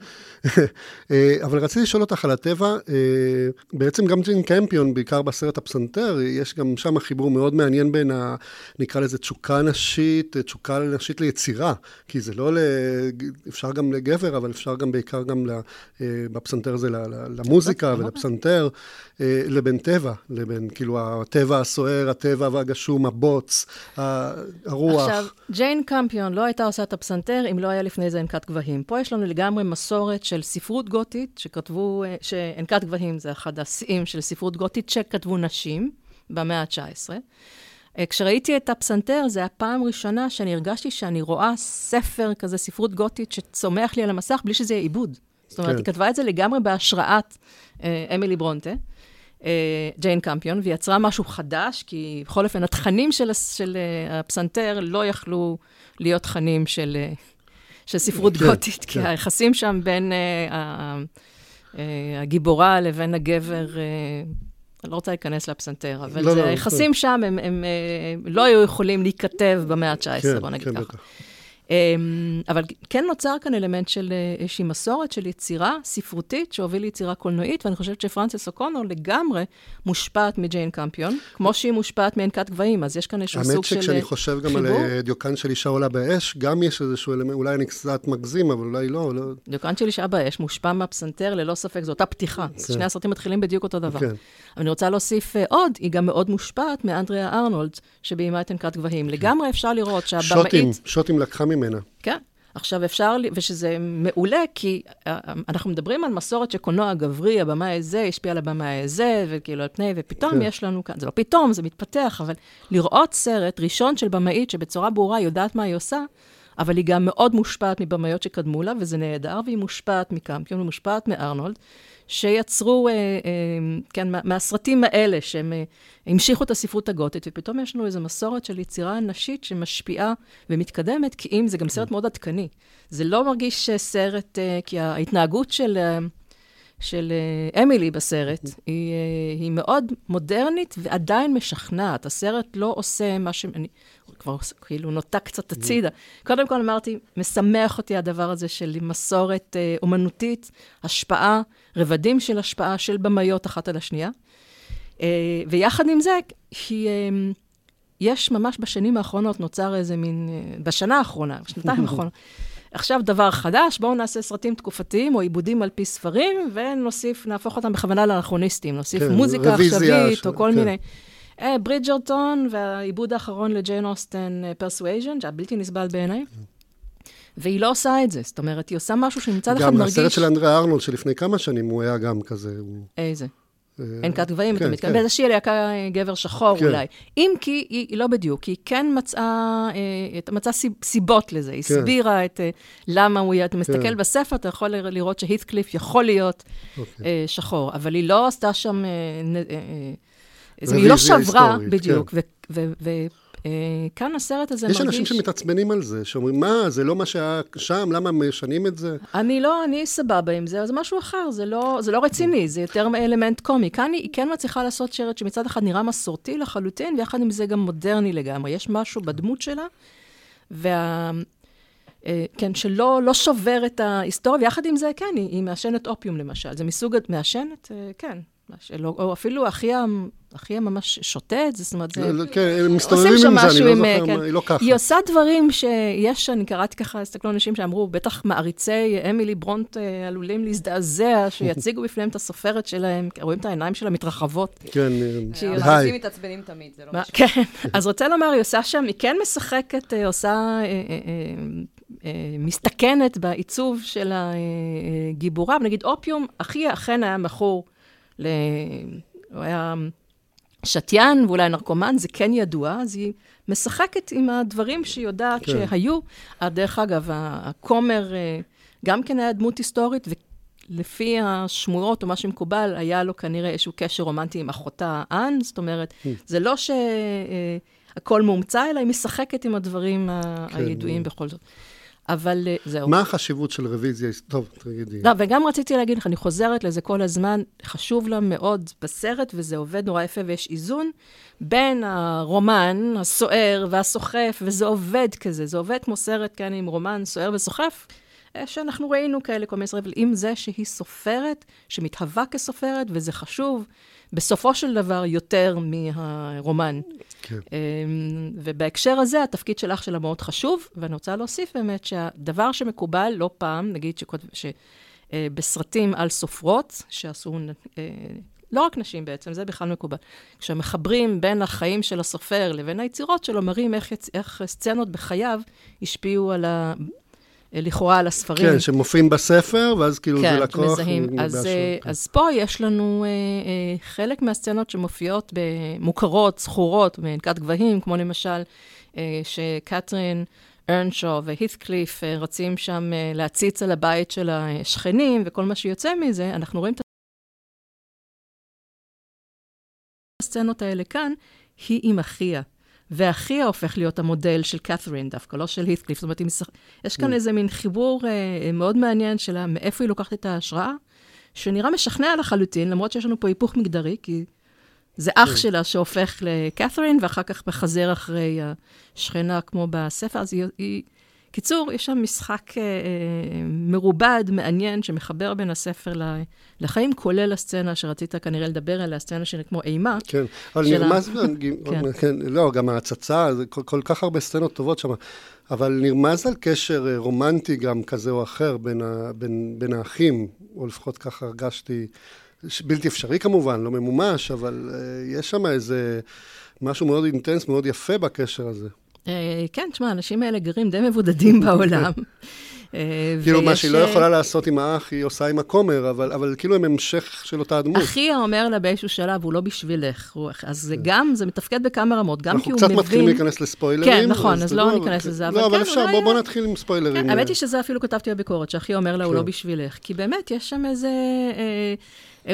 *laughs* אה, אבל רציתי לשאול אותך על הטבע, אה, בעצם גם ג'ין קמפיון, בעיקר בסרט הפסנתר, יש גם שם חיבור מאוד מעניין בין, ה, נקרא לזה תשוקה נשית, תשוקה נשית ליצירה, כי זה לא ל... אפשר גם לגבר, אבל אפשר גם בעיקר גם ל... אה, בפסנתר זה למוזיקה ולפסנתר, אה, לבין טבע, לבין כאילו הטבע הסוער, הטבע והגשום, הבוץ, הרוח. עכשיו, ג'יין קמפיון לא הייתה עושה את הפסנתר אם לא היה לפני זה אנקת גבהים. פה יש לנו לגמרי מסורת של ספרות גותית, שכתבו, אה, שאנקת גבהים זה אחד השיאים של ספרות גותית, שכתבו נשים במאה ה-19. אה, כשראיתי את הפסנתר, זו הפעם הראשונה שאני הרגשתי שאני רואה ספר כזה, ספרות גותית, שצומח לי על המסך בלי שזה יהיה עיבוד. זאת אומרת, כן. היא כתבה את זה לגמרי בהשראת אה, אמילי ברונטה, אה, ג'יין קמפיון, והיא יצרה משהו חדש, כי בכל אופן, התכנים של, של אה, הפסנתר לא יכלו להיות תכנים של, אה, של ספרות כן, גותית, כן. כי היחסים שם בין אה, אה, הגיבורה לבין הגבר... אה, אני לא רוצה להיכנס לפסנתר, אבל לא, לא, היחסים לא, שם, הם, הם, הם אה, לא היו יכולים להיכתב במאה ה-19, כן, בוא נגיד כן, ככה. אמ, אבל כן נוצר כאן אלמנט של אה, איזושהי מסורת של יצירה ספרותית שהוביל ליצירה קולנועית, ואני חושבת שפרנסס אוקונור לגמרי מושפעת מג'יין קמפיון, כמו שהיא מושפעת מענקת גבהים, אז יש כאן איזשהו סוג של חיבור. האמת שכשאני חושב גם על אה, דיוקן של אישה עולה באש, גם יש איזשהו אלמנט, אולי אני קצת מגזים, אבל אולי לא. לא... דיוקן של אישה באש מושפע מהפסנתר, ללא ספק, זו אותה פתיחה. כן. שני הסרטים מתחילים בדיוק אותו דבר. כן. אבל אני רוצה להוסיף עוד, היא גם מאוד מושפעת מאנדריה ארנולד, שביימה את ענקת גבהים. לגמרי אפשר לראות שהבמאית... שוטים, שוטים לקחה ממנה. כן. עכשיו אפשר, ושזה מעולה, כי אה, אנחנו מדברים על מסורת שקולנוע גברי, הבמאי הזה השפיע על הבמאי הזה, וכאילו על פני, ופתאום כן. יש לנו כאן, זה לא פתאום, זה מתפתח, אבל לראות סרט ראשון של במאית שבצורה ברורה יודעת מה היא עושה, אבל היא גם מאוד מושפעת מבמאיות שקדמו לה, וזה נהדר, והיא מושפעת מקמפיון, ומושפעת מארנולד, שיצרו, אה, אה, כן, מהסרטים האלה, שהם אה, המשיכו את הספרות הגותית, ופתאום יש לנו איזו מסורת של יצירה נשית שמשפיעה ומתקדמת, כי אם זה גם סרט מאוד עדכני. זה לא מרגיש סרט, אה, כי ההתנהגות של... אה, של אה, אמילי בסרט, היא, אה, היא מאוד מודרנית ועדיין משכנעת. הסרט לא עושה מה ש... אני כבר כאילו נוטה קצת הצידה. קודם כל אמרתי, משמח אותי הדבר הזה של מסורת אה, אומנותית, השפעה, רבדים של השפעה של במאיות אחת על השנייה. ויחד עם זה, היא... יש ממש בשנים האחרונות נוצר איזה מין, בשנה האחרונה, בשנתיים *laughs* האחרונות, עכשיו דבר חדש, בואו נעשה סרטים תקופתיים או עיבודים על פי ספרים, ונוסיף, נהפוך אותם בכוונה לאנכרוניסטים. נוסיף כן, מוזיקה עכשווית או כל כן. מיני. אה, ברידג'רטון והעיבוד האחרון לג'יין אוסטן, פרסואז'ן, שהיה בלתי נסבל בעיניי. והיא לא עושה את זה, זאת אומרת, היא עושה משהו שמצד אחד מרגיש... גם הסרט של אנדרי ארנולד שלפני כמה שנים, הוא היה גם כזה. איזה? אין כת גבהים, אתה כן, מתכוון, כן. באיזושהי להקה אה, גבר שחור כן. אולי. אם כי, היא לא בדיוק, היא כן מצאה, אה, מצאה סיבות לזה, היא הסבירה את אה, למה הוא, אתה מסתכל בספר, אתה יכול לראות שהית'קליף יכול להיות אוקיי. שחור, אבל היא לא עשתה שם, היא לא שברה, בדיוק, אה, כאן הסרט הזה יש מרגיש... יש אנשים שמתעצבנים על זה, שאומרים, מה, זה לא מה שהיה שם, למה משנים את זה? אני לא, אני סבבה עם זה, זה משהו אחר, זה לא, זה לא רציני, זה יותר אלמנט קומי. כאן היא כן מצליחה לעשות שרת שמצד אחד נראה מסורתי לחלוטין, ויחד עם זה גם מודרני לגמרי. יש משהו בדמות שלה, וה... אה, כן, שלא לא שובר את ההיסטוריה, ויחד עם זה, כן, היא, היא מעשנת אופיום למשל. זה מסוג, מעשנת? אה, כן, או אפילו אחי, אחי ממש זה, זאת אומרת, זה... לא, כן, הם מסתובבים עם זה, אני לא זוכר, כן. היא לא ככה. היא עושה דברים שיש, אני קראתי ככה, הסתכלו אנשים שאמרו, בטח מעריצי אמילי ברונט אה, עלולים להזדעזע, שיציגו בפניהם את הסופרת שלהם, רואים את העיניים שלה מתרחבות. כן, היי. המעריצים מתעצבנים תמיד, זה לא משהו. כן, אז רוצה לומר, היא עושה שם, היא כן משחקת, אה, עושה... אה, מסתכנת בעיצוב של הגיבורה, ונגיד אופיום, אחי אכן היה מכור ל... הוא היה שתיין ואולי נרקומן, זה כן ידוע, אז היא משחקת עם הדברים שהיא יודעת כן. שהיו. דרך אגב, הכומר אה, גם כן היה דמות היסטורית, ולפי השמועות או מה שמקובל, היה לו כנראה איזשהו קשר רומנטי עם אחותה אנ, זאת אומרת, כן. זה לא שהכל מומצא, אלא היא משחקת עם הדברים כן. הידועים בכל זאת. אבל אה, זהו. מה החשיבות של רוויזיה? טוב, תגידי. לא, וגם רציתי להגיד לך, אני חוזרת לזה כל הזמן, חשוב לה מאוד בסרט, וזה עובד נורא יפה, ויש איזון בין הרומן, הסוער והסוחף, וזה עובד כזה, זה עובד כמו סרט, כן, עם רומן סוער וסוחף. אה, שאנחנו ראינו כאלה כל מיני סרטים, עם זה שהיא סופרת, שמתהווה כסופרת, וזה חשוב, בסופו של דבר יותר מהרומן. כן. אמ, ובהקשר הזה, התפקיד של אח שלה מאוד חשוב, ואני רוצה להוסיף באמת שהדבר שמקובל לא פעם, נגיד שבסרטים אה, על סופרות, שעשו... אה, לא רק נשים בעצם, זה בכלל מקובל. כשמחברים בין החיים של הסופר לבין היצירות שלו, מראים איך, איך סצנות בחייו השפיעו על ה... לכאורה על הספרים. כן, שמופיעים בספר, ואז כאילו כן, זה לקוח. כן, מזהים. אז, כן. אז פה יש לנו אה, אה, חלק מהסצנות שמופיעות במוכרות, זכורות, בענקת גבהים, כמו למשל, אה, שקתרין ארנשו והית'קליף אה, רצים שם אה, להציץ על הבית של השכנים, וכל מה שיוצא מזה, אנחנו רואים את הסצנות האלה כאן, היא עם אחיה. ואחיה הופך להיות המודל של קת'רין דווקא, לא של הית'קליף. זאת אומרת, משח... יש כאן mm. איזה מין חיבור אה, מאוד מעניין של מאיפה היא לוקחת את ההשראה, שנראה משכנע לחלוטין, למרות שיש לנו פה היפוך מגדרי, כי זה אח mm. שלה שהופך לקת'רין, ואחר כך מחזר אחרי השכנה כמו בספר, אז היא, היא, קיצור, יש שם משחק אה, מרובד, מעניין, שמחבר בין הספר לחיים, כולל הסצנה שרצית כנראה לדבר עליה, הסצנה של כמו אימה. כן, אבל נרמז, ה... *laughs* כן. כן, לא, גם ההצצה, כל, כל כך הרבה סצנות טובות שם. אבל נרמז על קשר אה, רומנטי גם כזה או אחר בין, ה, בין, בין האחים, או לפחות ככה הרגשתי, בלתי אפשרי כמובן, לא ממומש, אבל uh, יש שם איזה משהו מאוד אינטנס, מאוד יפה בקשר הזה. Uh, כן, תשמע, האנשים האלה גרים די מבודדים *laughs* בעולם. אה, כאילו, מה שהיא לא אה, יכולה לעשות עם האח, היא עושה עם הכומר, אבל, אבל כאילו הם המשך של אותה הדמות. אחיה אומר לה באיזשהו שלב, הוא לא בשבילך. אז זה כן. גם, זה מתפקד בכמה רמות, גם כי הוא מבין... אנחנו קצת מתחילים להיכנס לספוילרים. כן, נכון, אז לא ניכנס לזה, אבל כן, לא, אבל אפשר, בוא נתחיל עם ספוילרים. כן, האמת היא שזה אפילו כתבתי בביקורת, שאחיה אומר לה, הוא לא כן. בשבילך. כי באמת, יש שם איזה...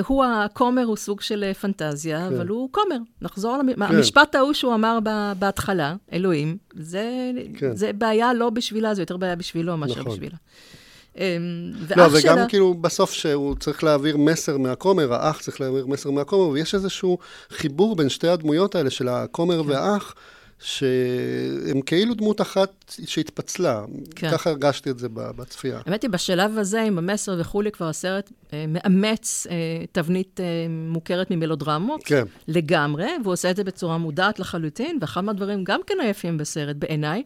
הוא, הכומר הוא סוג של אה, פנטזיה, כן. אבל הוא כומר. נחזור למשפט כן. ההוא שהוא אמר בהתחלה, אלוהים, זה, כן. זה בעיה לא בשבילה, זה יותר בעיה בשבילו מאשר נכון. בשבילה. אמ, לא, וגם שלה... כאילו בסוף שהוא צריך להעביר מסר מהכומר, האח צריך להעביר מסר מהכומר, ויש איזשהו חיבור בין שתי הדמויות האלה של הכומר כן. והאח. שהם כאילו דמות אחת שהתפצלה. כן. ככה הרגשתי את זה בצפייה. האמת היא, בשלב הזה, עם המסר וכולי, כבר הסרט אה, מאמץ אה, תבנית אה, מוכרת ממלודרמות. כן. לגמרי, והוא עושה את זה בצורה מודעת לחלוטין, ואחד מהדברים גם כן היפים בסרט, בעיניי,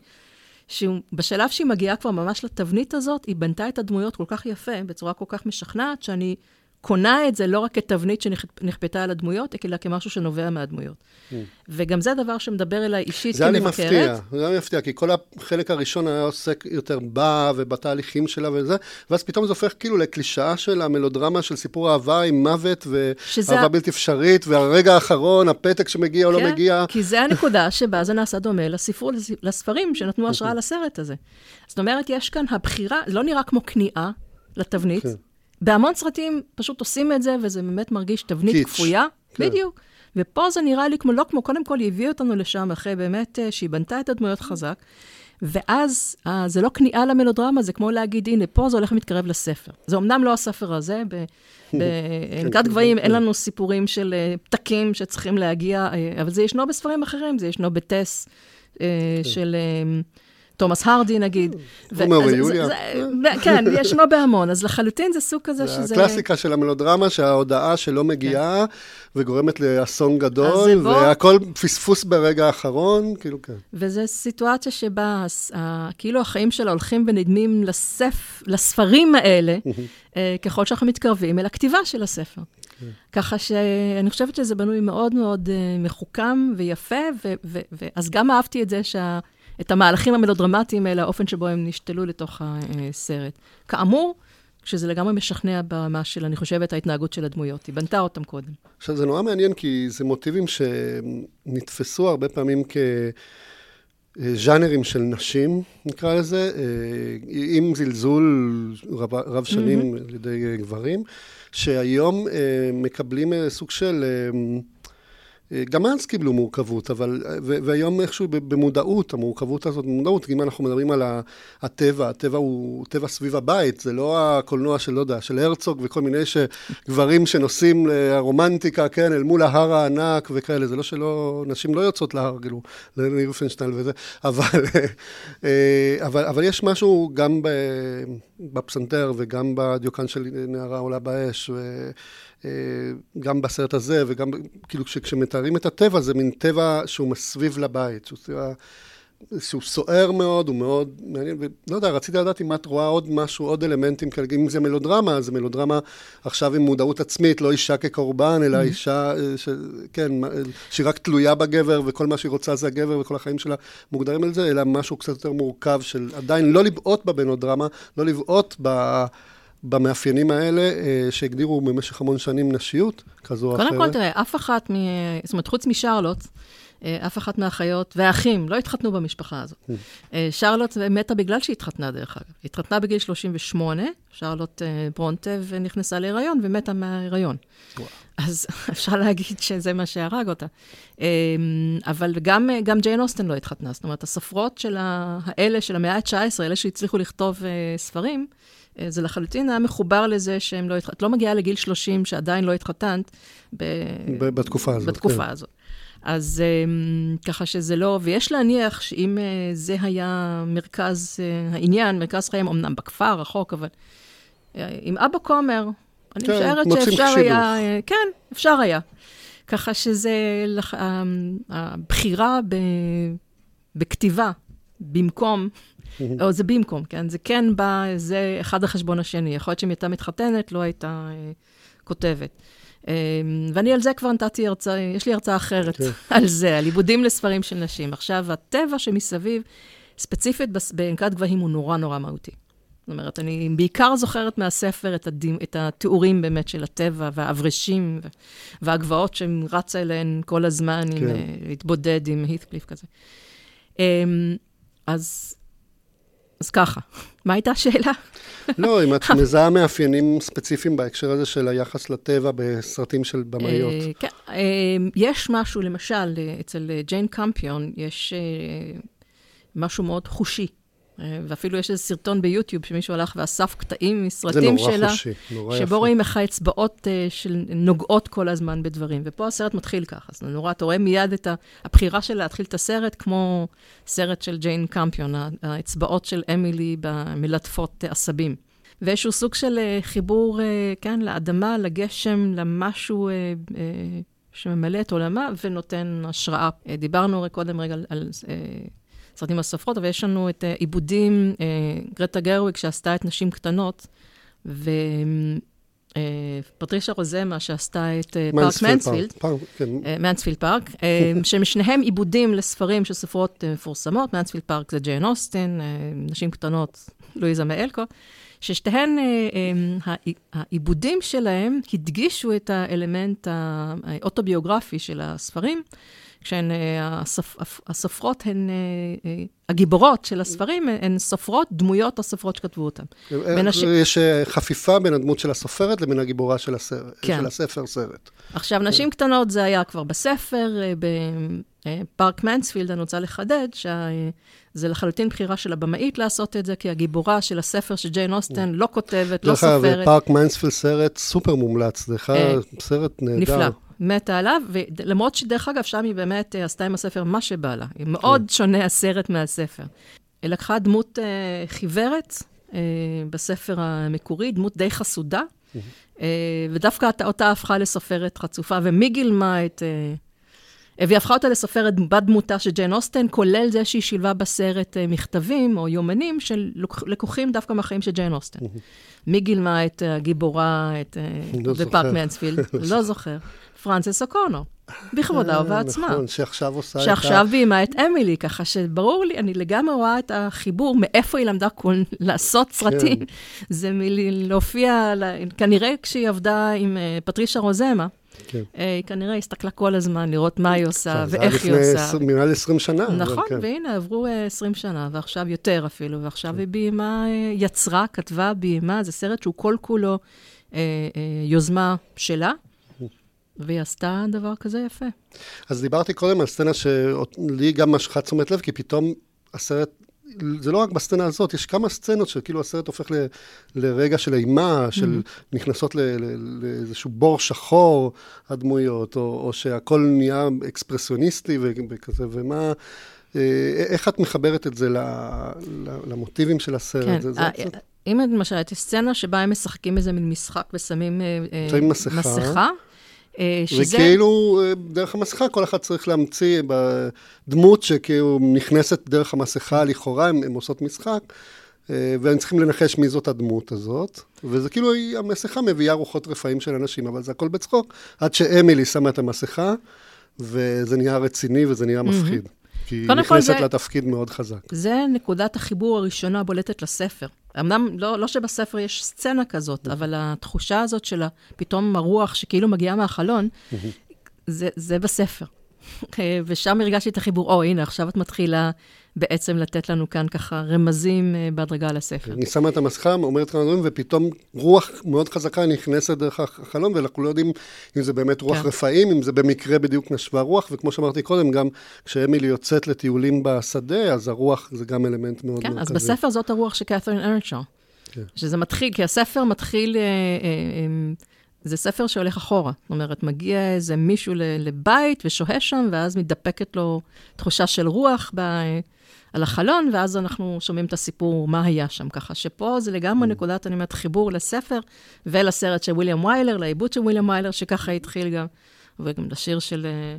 שבשלב שהיא מגיעה כבר ממש לתבנית הזאת, היא בנתה את הדמויות כל כך יפה, בצורה כל כך משכנעת, שאני קונה את זה לא רק כתבנית שנכפתה על הדמויות, אלא כמשהו שנובע מהדמויות. Mm. וגם זה דבר שמדבר אליי אישית כמבקרת. זה היה לי מפתיע, זה היה לי מפתיע, כי כל החלק הראשון היה עוסק יותר בה ובתהליכים שלה וזה, ואז פתאום זה הופך כאילו לקלישאה של המלודרמה של סיפור אהבה עם מוות, ואהבה שזה... בלתי אפשרית, והרגע האחרון, הפתק שמגיע או לא כן, לא מגיע. כי זה הנקודה שבה זה נעשה דומה לספר, לספרים שנתנו השראה לסרט הזה. זאת אומרת, יש כאן הבחירה, זה לא נראה כמו כניעה לתבנית. כן. בהמון סרטים פשוט עושים את זה, וזה באמת מרגיש תבנית קיץ'. כפויה. כן. בדיוק. ופה זה נראה לי כמו, לא כמו, קודם כל היא הביאה אותנו לשם אחרי באמת אה, שהיא בנתה את הדמויות חזק, ואז אה, זה לא כניעה למלודרמה, זה כמו להגיד, הנה, פה זה הולך ומתקרב לספר. זה אמנם לא הספר הזה, *laughs* כן, גבהים כן, אין לנו סיפורים של אה, פתקים שצריכים להגיע, אה, אבל זה ישנו בספרים אחרים, זה ישנו בטס של... תומאס הרדי נגיד. רומאו ויוליה. כן, ישנו בהמון, אז לחלוטין זה סוג כזה שזה... זה הקלאסיקה של המלודרמה, שההודעה שלא מגיעה, כן. וגורמת לאסון גדול, והכל פספוס ברגע האחרון, כאילו כן. וזו סיטואציה שבה כאילו החיים שלה הולכים ונדמים לספרים האלה, אה, ככל שאנחנו מתקרבים אל הכתיבה של הספר. כן. ככה שאני חושבת שזה בנוי מאוד מאוד אה, מחוכם ויפה, אז גם אהבתי את זה שה... את המהלכים המלודרמטיים האלה, האופן שבו הם נשתלו לתוך הסרט. כאמור, שזה לגמרי משכנע ברמה של, אני חושבת, ההתנהגות של הדמויות. היא בנתה אותם קודם. עכשיו, זה נורא מעניין, כי זה מוטיבים שנתפסו הרבה פעמים כ... ז'אנרים של נשים, נקרא לזה, עם זלזול רב, רב שנים mm-hmm. על ידי גברים, שהיום מקבלים סוג של גם אז קיבלו מורכבות, אבל, והיום איכשהו במודעות, המורכבות הזאת במודעות, אם אנחנו מדברים על הטבע, הטבע הוא טבע סביב הבית, זה לא הקולנוע של, לא יודע, של הרצוג וכל מיני גברים שנוסעים לרומנטיקה, כן, אל מול ההר הענק וכאלה, זה לא שלא, נשים לא יוצאות להר, כאילו, לניר פנשטיין וזה, אבל, אה, אבל, אבל יש משהו גם בפסנתר וגם בדיוקן של נערה עולה באש, ו... אה, גם בסרט הזה, וגם, כאילו, כשמתארים את הטבע, זה מין טבע שהוא מסביב לבית, שהוא טבע... שהוא סוער מאוד, הוא מאוד מעניין, ולא יודע, רציתי לדעת אם את רואה עוד משהו, עוד אלמנטים כאלה, אם זה מלודרמה, אז זה מלודרמה עכשיו עם מודעות עצמית, לא אישה כקורבן, אלא mm-hmm. אישה, אה, ש, כן, שהיא רק תלויה בגבר, וכל מה שהיא רוצה זה הגבר, וכל החיים שלה מוגדרים על זה, אלא משהו קצת יותר מורכב של עדיין לא לבעוט במלודרמה, לא לבעוט ב... במאפיינים האלה אה, שהגדירו במשך המון שנים נשיות, כזו או אחרת. קודם כל, תראה, אף אחת, מ... זאת אומרת, חוץ משרלוט, אה, אף אחת מהאחיות, והאחים, לא התחתנו במשפחה הזאת. Mm. אה, שרלוט מתה בגלל שהיא התחתנה, דרך אגב. היא התחתנה בגיל 38, שרלוט ברונטה, ונכנסה להיריון, ומתה מההיריון. אז *laughs* אפשר להגיד שזה מה שהרג אותה. אבל גם, גם ג'יין אוסטן לא התחתנה. זאת אומרת, הסופרות של האלה, של המאה ה-19, אלה שהצליחו לכתוב ספרים, זה לחלוטין היה מחובר לזה שהם לא התחתנת. את לא מגיעה לגיל 30 שעדיין לא התחתנת. ב... בתקופה הזאת. בתקופה כן. הזאת. אז אמ, ככה שזה לא, ויש להניח שאם אה, זה היה מרכז אה, העניין, מרכז חיים, אמנם בכפר, רחוק, אבל עם אבא כומר, אני כן, משערת שאפשר היה, כן, אפשר היה. ככה שזה, הבחירה ב, בכתיבה במקום, *laughs* או זה במקום, כן? זה כן בא, זה אחד החשבון השני. יכול להיות שאם הייתה מתחתנת, לא הייתה אה, כותבת. אה, ואני על זה כבר נתתי הרצאה, יש לי הרצאה אחרת כן. *laughs* על זה, על עיבודים לספרים של נשים. עכשיו, הטבע שמסביב, ספציפית בנקודת גבהים, הוא נורא נורא מהותי. זאת אומרת, אני בעיקר זוכרת מהספר את, הדימ, את התיאורים באמת של הטבע והאברשים והגבעות שהם רצה אליהן כל הזמן, כן. עם, uh, להתבודד עם הית'קליף כזה. Um, אז, אז ככה, מה הייתה השאלה? לא, אם את *laughs* מזהה מאפיינים ספציפיים בהקשר הזה של היחס לטבע בסרטים של במאיות. Uh, כן, uh, יש משהו, למשל, אצל ג'יין קמפיון, יש משהו מאוד חושי. אה, ואפילו יש איזה סרטון ביוטיוב שמישהו הלך ואסף קטעים מסרטים שלה. זה נורא חושי, נורא יפה. שבו רואים איך האצבעות uh, של נוגעות כל הזמן בדברים. ופה הסרט מתחיל ככה, אז נורא, אתה רואה מיד את הבחירה שלה להתחיל את הסרט, כמו סרט של ג'יין קמפיון, האצבעות של אמילי במלטפות עשבים. ואיזשהו סוג של uh, חיבור, כן, לאדמה, לגשם, למשהו שממלא את עולמה ונותן השראה. דיברנו קודם רגע על... על סרטים על סופרות, אבל יש לנו את uh, עיבודים, uh, גרטה גרוויק שעשתה את נשים קטנות, ופטרישה uh, רוזמה שעשתה את פארק מנספילד, כן. מנספילד פארק, שהם שניהם עיבודים לספרים של סופרות מפורסמות, מנספילד פארק זה ג'יין אוסטין, נשים קטנות, לואיזה מאלקו. ששתיהן, העיבודים שלהם הדגישו את האלמנט האוטוביוגרפי של הספרים, כשהן, אה, הסופ, הסופרות הן, אה, אה, הגיבורות של הספרים, הן סופרות, דמויות הסופרות שכתבו אותן. הש... יש חפיפה בין הדמות של הסופרת לבין הגיבורה של, הסרט, כן. של הספר סרט. עכשיו, נשים כן. קטנות זה היה כבר בספר, בפארק מנספילד, אני רוצה לחדד, שזה לחלוטין בחירה של הבמאית לעשות את זה, כי הגיבורה של הספר של ג'יין אוסטן לא כותבת, לא סופרת. דרך אגב, פארק מנספילד סרט סופר מומלץ, זה סרט נהדר. נפלא. מתה עליו, ולמרות שדרך אגב, שם היא באמת אה, עשתה עם הספר מה שבא לה. היא מאוד כן. שונה הסרט מהספר. היא לקחה דמות אה, חיוורת אה, בספר המקורי, דמות די חסודה, אה, ודווקא אותה הפכה לסופרת חצופה, ומי גילמה את... אה, והיא הפכה אותה לסופרת בת דמותה של ג'יין אוסטן, כולל זה שהיא שילבה בסרט אה, מכתבים או יומנים שלקוחים דווקא מהחיים של ג'יין אוסטן. מי גילמה את הגיבורה, את... לא בפארק *laughs* מנספילד? לא זוכר. פרנסס אוקונו, בכבודה אה, ובעצמה. נכון, שעכשיו עושה את ה... שעכשיו ביימה את אמילי, ככה שברור לי, אני לגמרי רואה את החיבור, מאיפה היא למדה *laughs* לעשות סרטים. כן. זה מלהופיע, כנראה כשהיא עבדה עם אה, פטרישה רוזמה, כן. אה, היא כנראה הסתכלה כל הזמן לראות מה היא עושה ואיך היא עושה. זה היה לפני מעל 20 שנה. נכון, כן. והנה, עברו 20 שנה, ועכשיו יותר אפילו, ועכשיו כן. היא ביימה, יצרה, כתבה, ביימה, זה סרט שהוא כל-כולו יוזמה שלה. והיא עשתה דבר כזה יפה. אז דיברתי קודם על סצנה שלי גם משכה תשומת לב, כי פתאום הסרט, זה לא רק בסצנה הזאת, יש כמה סצנות שכאילו הסרט הופך ל, לרגע של אימה, של mm-hmm. נכנסות ל, ל, לאיזשהו בור שחור, הדמויות, או, או שהכל נהיה אקספרסיוניסטי וכזה, ומה... אה, איך את מחברת את זה למוטיבים של הסרט? כן, זה, זה אה, אם למשל, יש סצנה שבה הם משחקים איזה מין משחק ושמים אה, מסכה. מסכה. אה, שזה... וכאילו, אה, דרך המסכה, כל אחד צריך להמציא בדמות שכאילו נכנסת דרך המסכה לכאורה, הן עושות משחק, אה, והם צריכים לנחש מי זאת הדמות הזאת. וזה כאילו, המסכה מביאה רוחות רפאים של אנשים, אבל זה הכל בצחוק, עד שאמילי שמה את המסכה, וזה נהיה רציני וזה נהיה מפחיד. Mm-hmm. כי היא נכנסת זה, לתפקיד מאוד חזק. זה נקודת החיבור הראשונה הבולטת לספר. אמנם לא, לא שבספר יש סצנה כזאת, אבל התחושה הזאת של פתאום הרוח שכאילו מגיעה מהחלון, זה, זה בספר. *laughs* ושם הרגשתי את החיבור, או, הנה, עכשיו את מתחילה בעצם לתת לנו כאן ככה רמזים uh, בהדרגה לספר. אני שמה את המסכה, אומרת כמה דברים, ופתאום רוח מאוד חזקה נכנסת דרך החלום, ואנחנו לא יודעים אם זה באמת רוח כן. רפאים, אם זה במקרה בדיוק נשבה רוח, וכמו שאמרתי קודם, גם כשאמילי יוצאת לטיולים בשדה, אז הרוח זה גם אלמנט מאוד כן, מרכזי. אז בספר זאת הרוח של קת'רין ארנשו. כן. שזה מתחיל, כי הספר מתחיל... אה, אה, זה ספר שהולך אחורה. זאת אומרת, מגיע איזה מישהו לבית ושוהה שם, ואז מתדפקת לו תחושה של רוח ב... על החלון, ואז אנחנו שומעים את הסיפור, מה היה שם. ככה שפה זה לגמרי mm. נקודת, אני אומרת, חיבור לספר ולסרט של וויליאם ויילר, לעיבוד של וויליאם ויילר, שככה התחיל גם, וגם לשיר של... אה,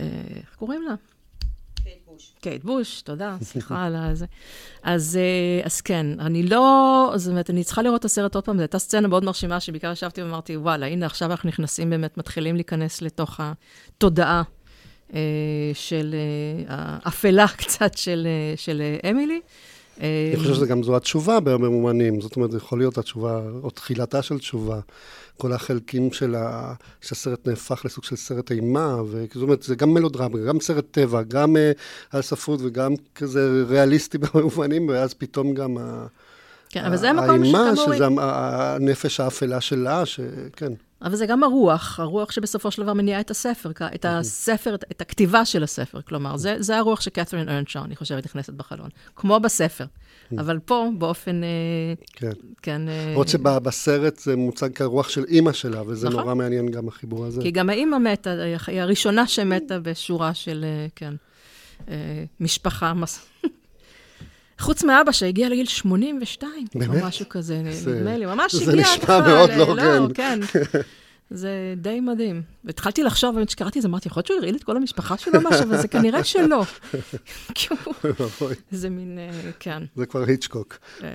אה, איך קוראים לה? קייט בוש, תודה, *laughs* סליחה על זה. אז, אה, אז כן, אני לא, זאת אומרת, אני צריכה לראות את הסרט עוד פעם, זו הייתה סצנה מאוד מרשימה, שבעיקר ישבתי ואמרתי, וואלה, הנה, עכשיו אנחנו נכנסים באמת, מתחילים להיכנס לתוך התודעה של אה, האפלה *laughs* קצת של, של אמילי. אני חושב שזה גם זו התשובה בהרבה מובנים, זאת אומרת, זה יכול להיות התשובה, או תחילתה של תשובה. כל החלקים של ה... שהסרט נהפך לסוג של סרט אימה, וזאת אומרת, זה גם מלודרמה, גם סרט טבע, גם על ספרות וגם כזה ריאליסטי *laughs* במובנים, ואז פתאום גם ה... כן, אבל זה המקום שכאמור... האימה, שזה הנפש האפלה שלה, שכן. אבל זה גם הרוח, הרוח שבסופו של דבר מניעה את הספר, את הספר, את הכתיבה של הספר. כלומר, זה, זה הרוח שקת'רין ארנשון, אני חושבת, נכנסת בחלון. כמו בספר. אבל פה, באופן... אה, כן. כן אה... שבסרט זה מוצג כרוח של אימא שלה, וזה נכון. נורא מעניין גם החיבור הזה. כי גם האימא מתה, היא הראשונה שמתה בשורה של, אה, כן, משפחה. *laughs* חוץ מאבא שהגיע לגיל 82, באמת? או משהו כזה, נדמה לי, ממש הגיע... זה נשמע מאוד לא הוגן. כן. *laughs* זה די מדהים. והתחלתי לחשוב, באמת כשקראתי את זה, אמרתי, יכול להיות שהוא הרעיל את כל המשפחה שלו משהו, אבל זה כנראה שלא. *laughs* זה מין, אה, כן. זה כבר היצ'קוק. אה,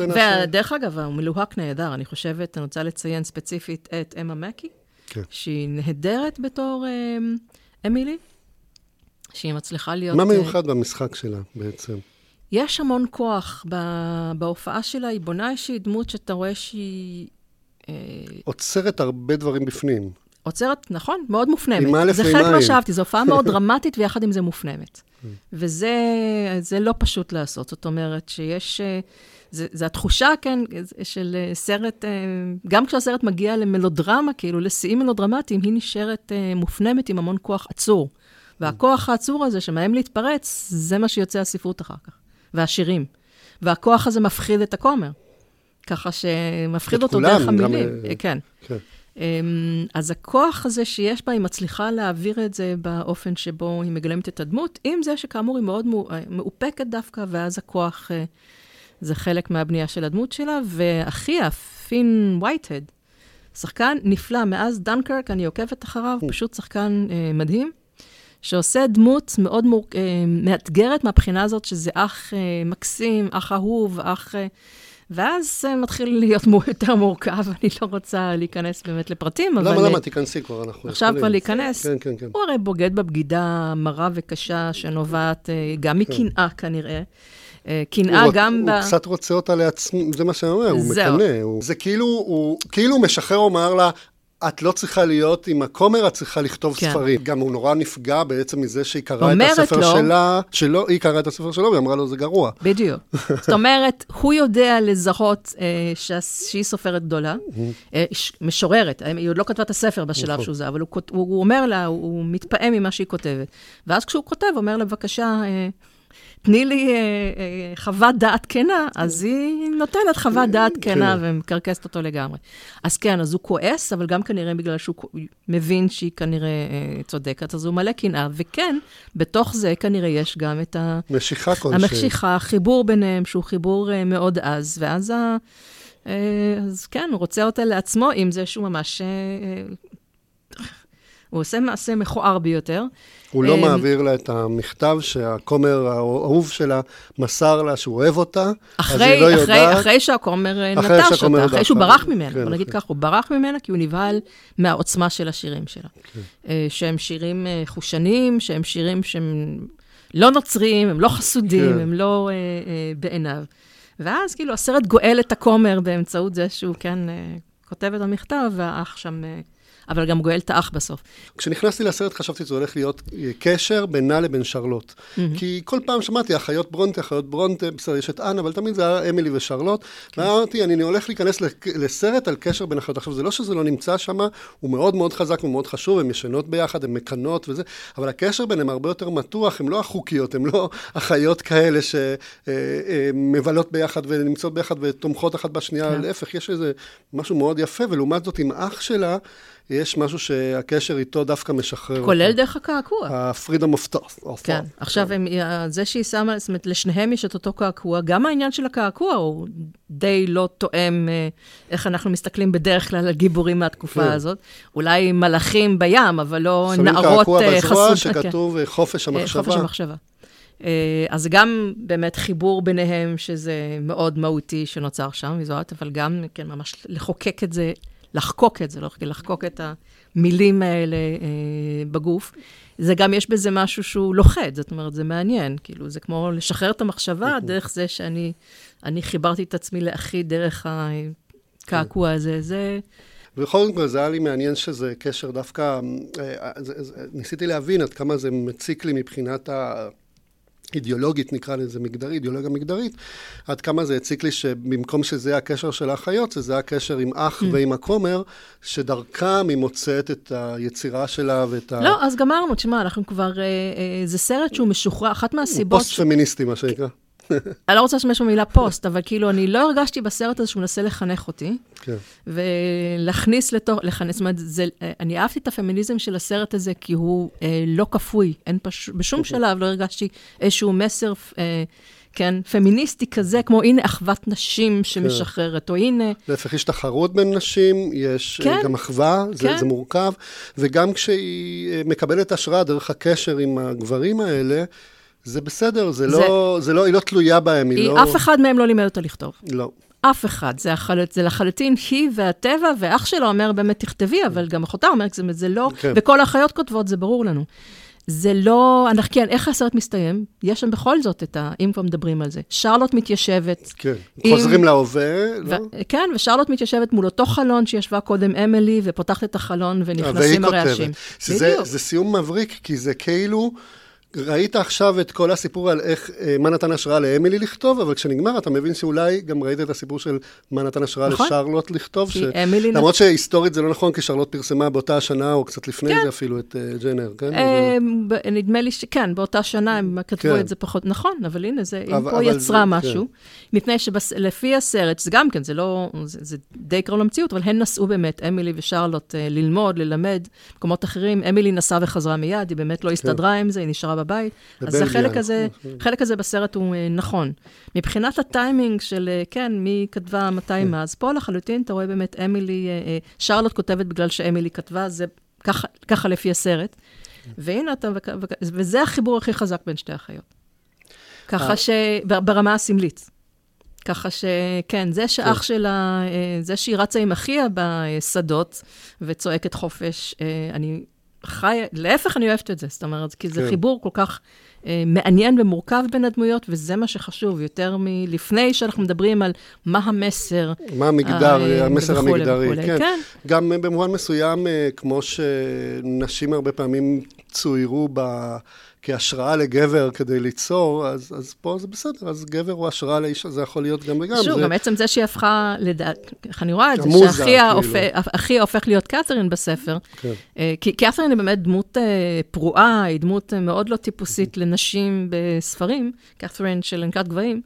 *laughs* ודרך אגב, הוא מלוהק נהדר, אני חושבת, אני רוצה לציין ספציפית את אמה מקי, כן. שהיא נהדרת בתור אה, אמילי, שהיא מצליחה להיות... מה מיוחד במשחק שלה בעצם? יש המון כוח בהופעה שלה, היא בונה איזושהי דמות שאתה רואה שהיא... אה, עוצרת הרבה דברים בפנים. עוצרת, נכון, מאוד מופנמת. עם א' זה חלק מה שאהבתי, זו הופעה מאוד *laughs* דרמטית ויחד עם זה מופנמת. וזה לא פשוט לעשות. זאת אומרת שיש... אה, זו התחושה, כן, של אה, סרט, גם כשהסרט מגיע למלודרמה, כאילו לשיאים מלודרמטיים, היא נשארת מופנמת עם המון כוח עצור. והכוח העצור הזה שמהם להתפרץ, זה מה שיוצא הספרות אחר כך. והשירים. והכוח הזה מפחיד את הכומר. ככה שמפחיד אותו כולם, דרך המילים. גם... אה, כן. כן. אמ, אז הכוח הזה שיש בה, היא מצליחה להעביר את זה באופן שבו היא מגלמת את הדמות, עם זה שכאמור היא מאוד אה, מאופקת דווקא, ואז הכוח אה, זה חלק מהבנייה של הדמות שלה. ואחיה, פין וייטהד, שחקן נפלא, מאז דנקרק, אני עוקבת אחריו, פשוט שחקן מדהים. שעושה דמות מאוד מור... אה, מאתגרת מהבחינה הזאת, שזה אח אה, מקסים, אח אהוב, אח... אה, ואז זה מתחיל להיות יותר מורכב, *laughs* אני לא רוצה להיכנס באמת לפרטים, אבל... למה, למה? תיכנסי כבר, אנחנו יכולים. עכשיו כבר להיכנס. כן, כן, כן. הוא הרי בוגד בבגידה מרה וקשה, שנובעת גם כן. מקנאה כנראה. קנאה גם ב... הוא קצת רוצה אותה לעצמו, זה מה שאני אומר, הוא מקנא. זה כאילו, הוא כאילו משחרר, הוא אומר לה, את לא צריכה להיות עם הכומר, את צריכה לכתוב כן. ספרים. גם הוא נורא נפגע בעצם מזה שהיא קראה את הספר לו, שלה, שלא, היא קראה את הספר שלו, והיא אמרה לו, זה גרוע. בדיוק. *laughs* זאת אומרת, הוא יודע לזהות אה, ש... שהיא סופרת גדולה, אה, משוררת, אה, היא עוד לא כתבה את הספר בשלב נכון. שהוא זה, אבל הוא, הוא, הוא אומר לה, הוא, הוא מתפעם ממה שהיא כותבת. ואז כשהוא כותב, הוא אומר לה, בבקשה, אה, תני לי אה, אה, חוות דעת כנה, אז היא נותנת חוות דעת כן. כנה ומקרקסת אותו לגמרי. אז כן, אז הוא כועס, אבל גם כנראה בגלל שהוא מבין שהיא כנראה אה, צודקת, אז הוא מלא קנאה. וכן, בתוך זה כנראה יש גם את ה... משיכה כלשהי. המשיכה, החיבור ביניהם, שהוא חיבור אה, מאוד עז, ואז ה... אה, אז כן, הוא רוצה אותה לעצמו, עם זה שהוא ממש... הוא עושה מעשה מכוער ביותר. הוא לא אמ, מעביר לה את המכתב שהכומר האהוב שלה מסר לה שהוא אוהב אותה, אחרי, אז היא לא אחרי, יודעת. אחרי שהכומר אה, אחרי נטש אותה, אחרי שהוא ברח ממנה, כן, בוא נגיד כן. כך, הוא ברח ממנה כי הוא נבהל מהעוצמה של השירים שלה. כן. אה, שהם שירים אה, חושניים, שהם שירים שהם לא נוצריים, הם לא חסודים, כן. הם לא אה, אה, בעיניו. ואז כאילו הסרט גואל את הכומר באמצעות זה שהוא כן אה, כותב את המכתב, והאח שם... אה, אבל גם גואל את האח בסוף. כשנכנסתי לסרט חשבתי שזה הולך להיות אה, קשר בינה לבין שרלוט. Mm-hmm. כי כל פעם שמעתי, אחיות ברונטה, אחיות ברונטה, בסדר, יש את אנה, אבל תמיד זה היה אמילי ושרלוט. כן. ואמרתי, אני הולך להיכנס לסרט על קשר בין אחיות. עכשיו, זה לא שזה לא נמצא שם, הוא מאוד מאוד חזק ומאוד חשוב, הן ישנות ביחד, הן מקנות וזה, אבל הקשר ביניהם הרבה יותר מתוח, הן לא החוקיות, הן לא אחיות כאלה שמבלות ביחד ונמצאות ביחד ותומכות אחת בשנייה, כן. להפך, יש איזה משהו מאוד יפה, ולעומת זאת עם אח שלה, יש משהו שהקשר איתו דווקא משחרר. כולל דרך הקעקוע. ה-freedom of thought. כן, עכשיו, הם, זה שהיא שמה, זאת אומרת, לשניהם יש את אותו קעקוע, גם העניין של הקעקוע הוא די לא תואם אה, איך אנחנו מסתכלים בדרך כלל על גיבורים מהתקופה כן. הזאת. אולי מלאכים בים, אבל לא נערות חסות. שמים קעקוע בזרוע שכתוב כן. חופש המחשבה. חופש המחשבה. אז גם באמת חיבור ביניהם, שזה מאוד מהותי שנוצר שם, מזוהת, אבל גם, כן, ממש לחוקק את זה לחקוק את זה, לא לחקוק את המילים האלה אה, בגוף. זה גם, יש בזה משהו שהוא לוכד, זאת אומרת, זה מעניין. כאילו, זה כמו לשחרר את המחשבה נכון. דרך זה שאני אני חיברתי את עצמי לאחי דרך הקעקוע הזה. זה... בכל זאת, זה היה לי מעניין שזה קשר דווקא, אה, ניסיתי להבין עד כמה זה מציק לי מבחינת ה... אידיאולוגית, נקרא לזה מגדרית, אידיאולוגיה מגדרית, עד כמה זה הציק לי שבמקום שזה הקשר של האחיות, זה הקשר עם אח mm. ועם הכומר, שדרכם היא מוצאת את היצירה שלה ואת ה... לא, אז גמרנו, תשמע, אנחנו כבר... אה, אה, זה סרט שהוא משוחרר, אחת מהסיבות... פוסט-פמיניסטי, מה שנקרא. *laughs* אני לא רוצה להשתמש במילה פוסט, אבל כאילו, אני לא הרגשתי בסרט הזה שהוא מנסה לחנך אותי. כן. ולהכניס לתוך, לכנס, זאת אומרת, זה, אני אהבתי את הפמיניזם של הסרט הזה, כי הוא אה, לא כפוי. אין פש... בשום. *laughs* שלב לא הרגשתי איזשהו מסר, אה, כן, פמיניסטי כזה, כמו הנה אחוות נשים שמשחררת, כן. או הנה... להפך, יש תחרות בין נשים, יש אה, כן. גם אחווה, זה, כן. זה מורכב, וגם כשהיא אה, מקבלת השראה דרך הקשר עם הגברים האלה, זה בסדר, זה, זה, לא, זה לא, היא לא תלויה בהם, היא, היא לא... אף אחד מהם לא לימד אותה לכתוב. לא. אף אחד. זה, החל... זה לחלוטין היא והטבע, ואח שלו אומר באמת תכתבי, אבל גם אחותה אומרת, זה, זה לא... כן. וכל האחיות כותבות, זה ברור לנו. זה לא, אנחנו, כן, איך הסרט מסתיים? יש שם בכל זאת את ה... אם כבר מדברים על זה. שרלוט מתיישבת. כן, עם, חוזרים להווה, לא? כן, ושרלוט מתיישבת מול אותו חלון שישבה קודם אמילי, ופותחת את החלון ונכנסים הרעשים. זה, זה סיום מבריק, כי זה כאילו... ראית עכשיו את כל הסיפור על איך, אה, מה נתן השראה לאמילי לכתוב, אבל כשנגמר אתה מבין שאולי גם ראית את הסיפור של מה נתן השראה נכון. לשרלוט לכתוב. ש... אמילי... למרות. שהיסטורית זה לא נכון, כי שרלוט פרסמה באותה השנה, או קצת לפני כן. זה אפילו, את uh, ג'נר, כן? אה, ב- נדמה לי שכן, באותה שנה הם כתבו כן. את זה פחות, נכון, אבל הנה, זה, אבל, פה יצרה זה, משהו. כן. מפני שלפי הסרט, זה גם כן, זה לא, זה, זה די קרוב למציאות, אבל הן נסעו באמת, אמילי ושרלוט, uh, ללמוד, ללמד, במקומות אחרים. אמילי נסעה וחזרה מיד, היא באמת לא כן. הסתדרה עם זה, היא נשארה בבית. אז החלק הזה, חלק הזה בסרט הוא uh, נכון. מבחינת הטיימינג של, uh, כן, מי כתבה מתי כן. מה, אז פה לחלוטין אתה רואה באמת אמילי, uh, שרלוט כותבת בגלל שאמילי כתבה, זה ככה, ככה לפי הסרט. והנה אתה, וזה החיבור הכי חזק בין שתי החיות. ככה ש... ברמה הסמלית. ככה שכן, זה שאח כן. שלה, זה שהיא רצה עם אחיה בשדות וצועקת חופש, אני חי, להפך, אני אוהבת את זה. זאת אומרת, כי זה כן. חיבור כל כך אה, מעניין ומורכב בין הדמויות, וזה מה שחשוב, יותר מלפני שאנחנו מדברים על מה המסר. מה המגדר, אה, המסר וכולי, המגדרי, וכולי, כן. כן. גם במובן מסוים, אה, כמו שנשים הרבה פעמים צוירו ב... כהשראה לגבר כדי ליצור, אז, אז פה זה בסדר, אז גבר הוא השראה לאיש, זה יכול להיות גם וגם. שוב, זה... גם עצם זה שהיא הפכה, לדעת, איך אני רואה את זה, שאחיה כאילו. הופך להיות קת'רין בספר. כן. אה, כי קת'רין היא באמת דמות אה, פרועה, היא דמות אה, מאוד לא טיפוסית לנשים בספרים, קת'רין של ענקת גבהים.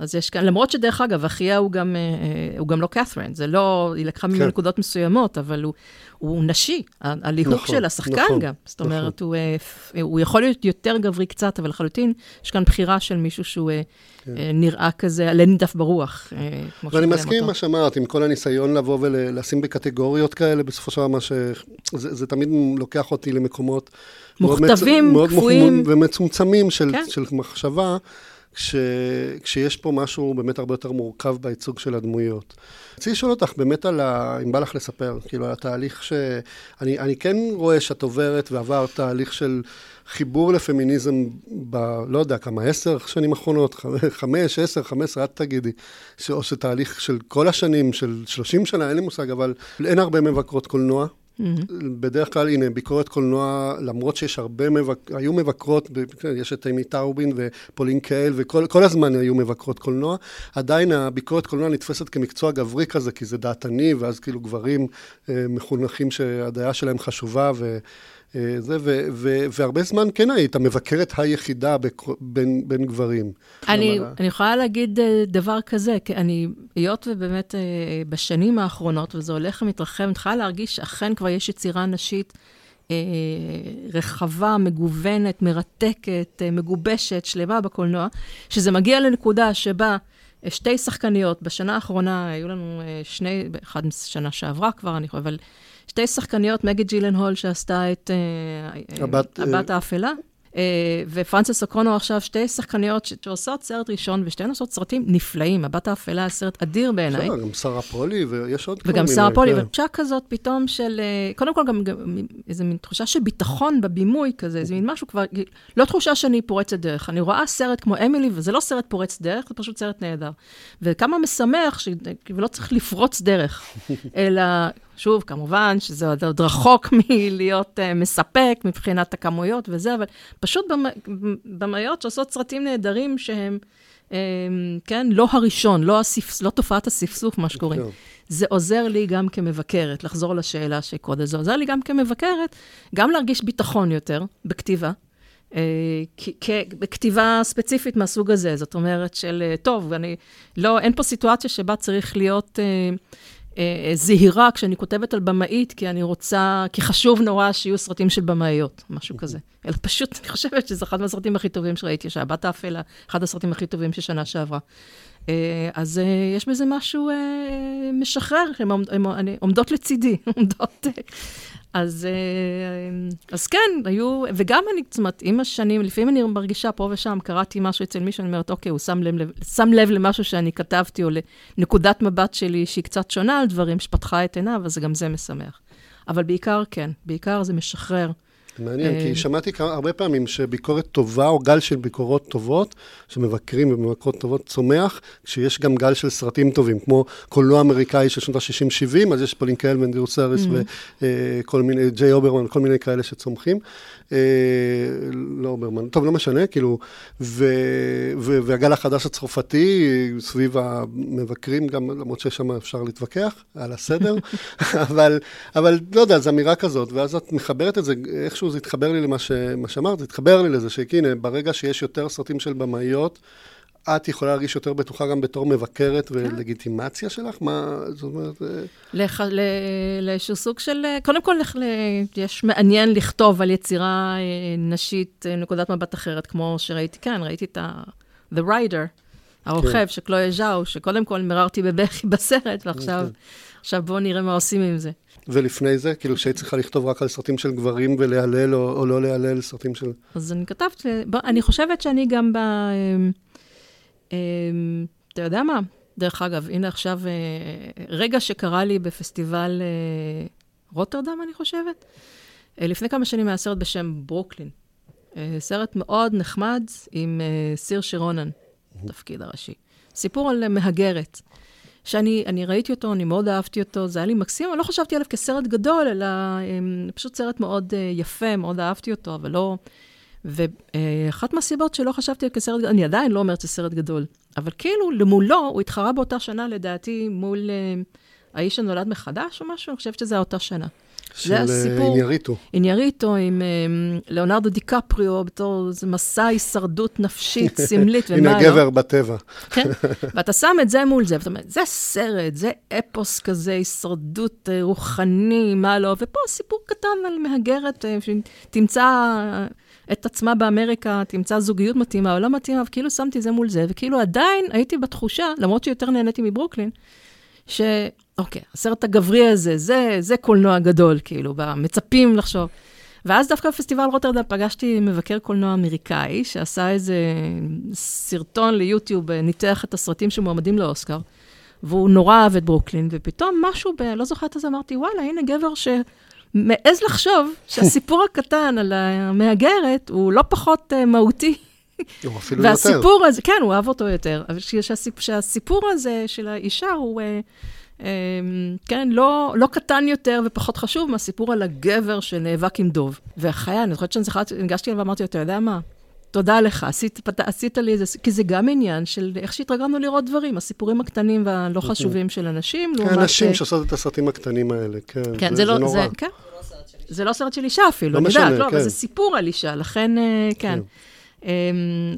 אז יש כאן, למרות שדרך אגב, אחיה הוא גם, הוא גם לא קת'רין, זה לא, היא לקחה ממנו כן. נקודות מסוימות, אבל הוא, הוא נשי, הליהוק נכון, של השחקן נכון, גם. זאת נכון. אומרת, הוא, אה, הוא יכול להיות יותר גברי קצת, אבל לחלוטין, יש כאן בחירה של מישהו שהוא אה, כן. אה, נראה כזה, עלה נידף ברוח, כמו ואני מסכים עם מה שאמרת, עם כל הניסיון לבוא ולשים בקטגוריות כאלה, בסופו של דבר, מה ש... זה, זה תמיד לוקח אותי למקומות... מוכתבים, מאוד, קפואים. מאוד ומצומצמים של, כן. של מחשבה. כש, כשיש פה משהו באמת הרבה יותר מורכב בייצוג של הדמויות. רציתי לשאול אותך באמת על ה... אם בא לך לספר, כאילו, על התהליך ש... אני, אני כן רואה שאת עוברת ועבר תהליך של חיבור לפמיניזם ב... לא יודע כמה, עשר שנים אחרונות, חמש, עשר, חמש עשרה, את תגידי. או שתהליך של כל השנים, של שלושים שנה, אין לי מושג, אבל אין הרבה מבקרות קולנוע. Mm-hmm. בדרך כלל, הנה, ביקורת קולנוע, למרות שיש הרבה מבק... היו מבקרות, כן, יש את אימי טאובין ופולין קייל, וכל הזמן היו מבקרות קולנוע, עדיין הביקורת קולנוע נתפסת כמקצוע גברי כזה, כי זה דעתני, ואז כאילו גברים אה, מחונכים שהדעה שלהם חשובה, ו... אה, זה, ו, ו, והרבה זמן כן היית מבקרת היחידה בין, בין גברים. אני, אני יכולה להגיד אה, דבר כזה, כי אני, היות ובאמת אה, בשנים האחרונות, וזה הולך ומתרחב, אני יכולה להרגיש שאכן כבר יש יצירה נשית רחבה, מגוונת, מרתקת, מגובשת, שלמה בקולנוע, שזה מגיע לנקודה שבה... שתי שחקניות, בשנה האחרונה היו לנו שני, אחד שנה שעברה כבר, אני חושבת, אבל שתי שחקניות, מגי ג'ילן הול, שעשתה את uh, הבת, הבת uh... האפלה, ופרנסס אוקרונו עכשיו, שתי שחקניות שעושות סרט ראשון, ושתיהן עושות סרטים נפלאים. הבת האפלה, סרט אדיר בעיניי. בסדר, גם שרה פולי, ויש עוד כל מיני. וגם שרה פולי, כן. ותחושה כזאת פתאום של, קודם כל גם, גם איזו מין תחושה של ביטחון בבימוי כזה, איזה מין משהו כבר, לא תחושה שאני פורצת דרך. אני רואה סרט כמו אמילי, וזה לא סרט פורץ דרך, זה פשוט סרט נהדר. וכמה משמח, ש... ולא צריך לפרוץ דרך, *laughs* אלא... שוב, כמובן שזה עוד רחוק *laughs* מלהיות uh, מספק מבחינת הכמויות וזה, אבל פשוט במאיות שעושות סרטים נהדרים שהם, um, כן, לא הראשון, לא, הספס, לא תופעת הספסוף, מה שקוראים. זה עוזר לי גם כמבקרת, לחזור לשאלה שקודם, זה עוזר לי גם כמבקרת, גם להרגיש ביטחון יותר בכתיבה. Uh, בכתיבה ספציפית מהסוג הזה, זאת אומרת של, טוב, אני, לא, אין פה סיטואציה שבה צריך להיות אה, זהירה כשאני כותבת על במאית, כי אני רוצה, כי חשוב נורא שיהיו סרטים של במאיות, משהו כזה. אלא פשוט, אני חושבת שזה אחד מהסרטים הכי טובים שראיתי, שהבת האפלה, אחד הסרטים הכי טובים של שנה שעברה. אה, אז אה, יש בזה משהו משחרר, הן עומדות לצידי, *laughs* עומדות... אז, אז כן, היו, וגם אני, זאת אומרת, עם השנים, לפעמים אני מרגישה פה ושם, קראתי משהו אצל מישהו, אני אומרת, אוקיי, הוא שם לב, שם לב למשהו שאני כתבתי, או לנקודת מבט שלי שהיא קצת שונה על דברים, שפתחה את עיניו, אז גם זה משמח. אבל בעיקר כן, בעיקר זה משחרר. מעניין, כי אה, שמעתי הרבה פעמים שביקורת טובה, או גל של ביקורות טובות, שמבקרים ומבקרות טובות, צומח, כשיש גם גל של סרטים טובים, כמו קולנוע אמריקאי של שנות ה-60-70, אז יש פולין קהל ואנדרו סאריס mm-hmm. וכל מיני, ג'יי הוברמן, כל מיני כאלה שצומחים. אה, לא הוברמן, טוב, לא משנה, כאילו, ו, ו, והגל החדש הצרפתי, סביב המבקרים, גם למרות ששם אפשר להתווכח על הסדר, *laughs* אבל, אבל לא יודע, זו אמירה כזאת, ואז את מחברת את זה, איכשהו זה התחבר לי למה שאמרת, זה התחבר לי לזה, שהנה, ברגע שיש יותר סרטים של במאיות, את יכולה להרגיש יותר בטוחה גם בתור מבקרת כן. ולגיטימציה שלך? מה, זאת אומרת... לח... ל... לאיזשהו סוג של... קודם כל, לח... יש מעניין לכתוב על יצירה אה, נשית, אה, נקודת מבט אחרת, כמו שראיתי כאן, ראיתי את ה... The Rider, הרוכב, כן. שקלויה ז'או, שקודם כל מררתי בבכי *laughs* בסרט, ועכשיו כן. עכשיו בואו נראה מה עושים עם זה. ולפני זה, כאילו שהיית צריכה לכתוב רק על סרטים של גברים ולהלל או, או לא להלל סרטים של... אז אני כתבתי, בוא, אני חושבת שאני גם ב... אמ, אמ, אתה יודע מה? דרך אגב, הנה עכשיו, אה, רגע שקרה לי בפסטיבל אה, רוטרדם, אני חושבת. אה, לפני כמה שנים היה סרט בשם ברוקלין. סרט מאוד נחמד עם סיר שרונן, תפקיד הראשי. סיפור על מהגרת. שאני ראיתי אותו, אני מאוד אהבתי אותו, זה היה לי מקסים, אני לא חשבתי עליו כסרט גדול, אלא פשוט סרט מאוד יפה, מאוד אהבתי אותו, אבל לא... ואחת מהסיבות שלא חשבתי על כסרט, אני עדיין לא אומרת שזה סרט גדול, אבל כאילו, למולו, הוא התחרה באותה שנה, לדעתי, מול אה, האיש הנולד מחדש או משהו, אני חושבת שזה היה אותה שנה. של אה, אינייריטו. אינייריטו עם אה, ליאונרדו דיקפריו בתור איזה מסע הישרדות נפשית, *laughs* סמלית, ומה לא. הנה גבר בטבע. כן, ואתה שם את זה מול זה, ואתה אומר, זה סרט, זה אפוס כזה, הישרדות רוחני, מה לא, ופה סיפור קטן על מהגרת שתמצא את עצמה באמריקה, תמצא זוגיות מתאימה או לא מתאימה, וכאילו שמתי זה מול זה, וכאילו עדיין הייתי בתחושה, למרות שיותר נהניתי מברוקלין, שאוקיי, הסרט הגברי הזה, זה, זה קולנוע גדול, כאילו, מצפים לחשוב. ואז דווקא בפסטיבל רוטרדם פגשתי מבקר קולנוע אמריקאי, שעשה איזה סרטון ליוטיוב, ניתח את הסרטים שמועמדים לאוסקר, והוא נורא אהב את ברוקלין, ופתאום משהו, ב... לא זוכרת את זה, אמרתי, וואלה, הנה גבר ש... מעז לחשוב שהסיפור הקטן על המהגרת הוא לא פחות uh, מהותי. או אפילו והסיפור יותר. הזה, כן, הוא אהב אותו יותר, אבל שהסיפ, שהסיפור הזה של האישה הוא... Uh, כן, לא, לא קטן יותר ופחות חשוב מהסיפור על הגבר שנאבק עם דוב. והחיה, אני זוכרת שאני זכרתי, ניגשתי אליו ואמרתי לו, אתה יודע מה? תודה לך, עשית, פת... עשית לי איזה... כי זה גם עניין של איך שהתרגלנו לראות דברים, הסיפורים הקטנים והלא אוקיי. חשובים של אנשים. כן, נשים שעושות את הסרטים הקטנים האלה, כן, כן זה, זה, לא, זה נורא. זה, כן. זה לא סרט של אישה אפילו, לא אני משנה, יודעת, לא, כן. אבל זה סיפור על אישה, לכן, אה, כן. כן.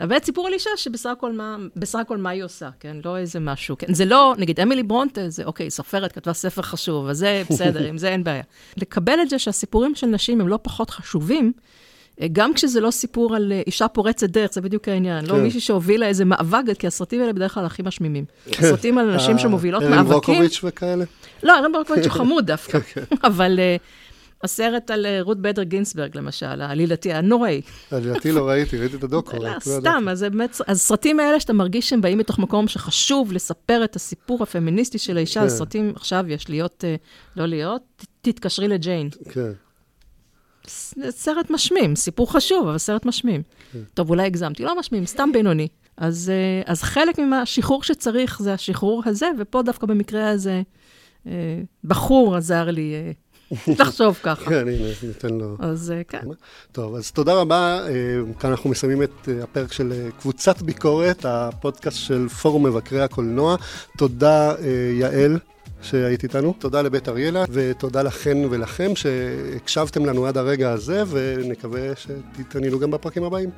אבל אמ, סיפור על אישה שבסך הכל מה, בסך הכל מה היא עושה, כן? לא איזה משהו, כן? זה לא, נגיד, אמילי ברונטה, זה אוקיי, סופרת, כתבה ספר חשוב, אז זה בסדר, *laughs* עם זה אין בעיה. לקבל את זה שהסיפורים של נשים הם לא פחות חשובים, אה, גם כשזה לא סיפור על אה, אישה פורצת דרך, זה בדיוק העניין. לא כן. לא מישהי שהובילה איזה מאבק, כי הסרטים האלה בדרך כלל הכי משמימים. כן. הסרטים על נשים שמובילות מאבקים... ארן ברוקוביץ' וכאלה? לא, ארן ברוקוביץ' הוא חמוד דווקא. *laughs* כן, אבל הסרט על אה, רות בדר גינסברג, למשל, העלילתי הנוראי. העלילתי לא ראיתי, ראיתי את הדוקו. לא, סתם, אז באמת, הסרטים האלה שאתה מרגיש שהם באים מתוך מקום שחשוב לספר את הסיפור הפמיניסטי של האישה, כן. הסרטים עכשיו יש להיות, אה, לא להיות, תתקשרי לג'יין. כן. סרט משמים, סיפור חשוב, אבל סרט משמים. כן. טוב, אולי הגזמתי, לא משמים, סתם בינוני. אז, אה, אז חלק מהשחרור שצריך זה השחרור הזה, ופה דווקא במקרה הזה, בחור עזר לי *laughs* תחשוב ככה. כן, הנה, ניתן לו... אז אה, כן. טוב, אז תודה רבה. אה, כאן אנחנו מסיימים את אה, הפרק של קבוצת ביקורת, הפודקאסט של פורום מבקרי הקולנוע. תודה, יעל. שהיית איתנו. תודה לבית אריאלה, ותודה לכן ולכם שהקשבתם לנו עד הרגע הזה, ונקווה שתתעניינו גם בפרקים הבאים.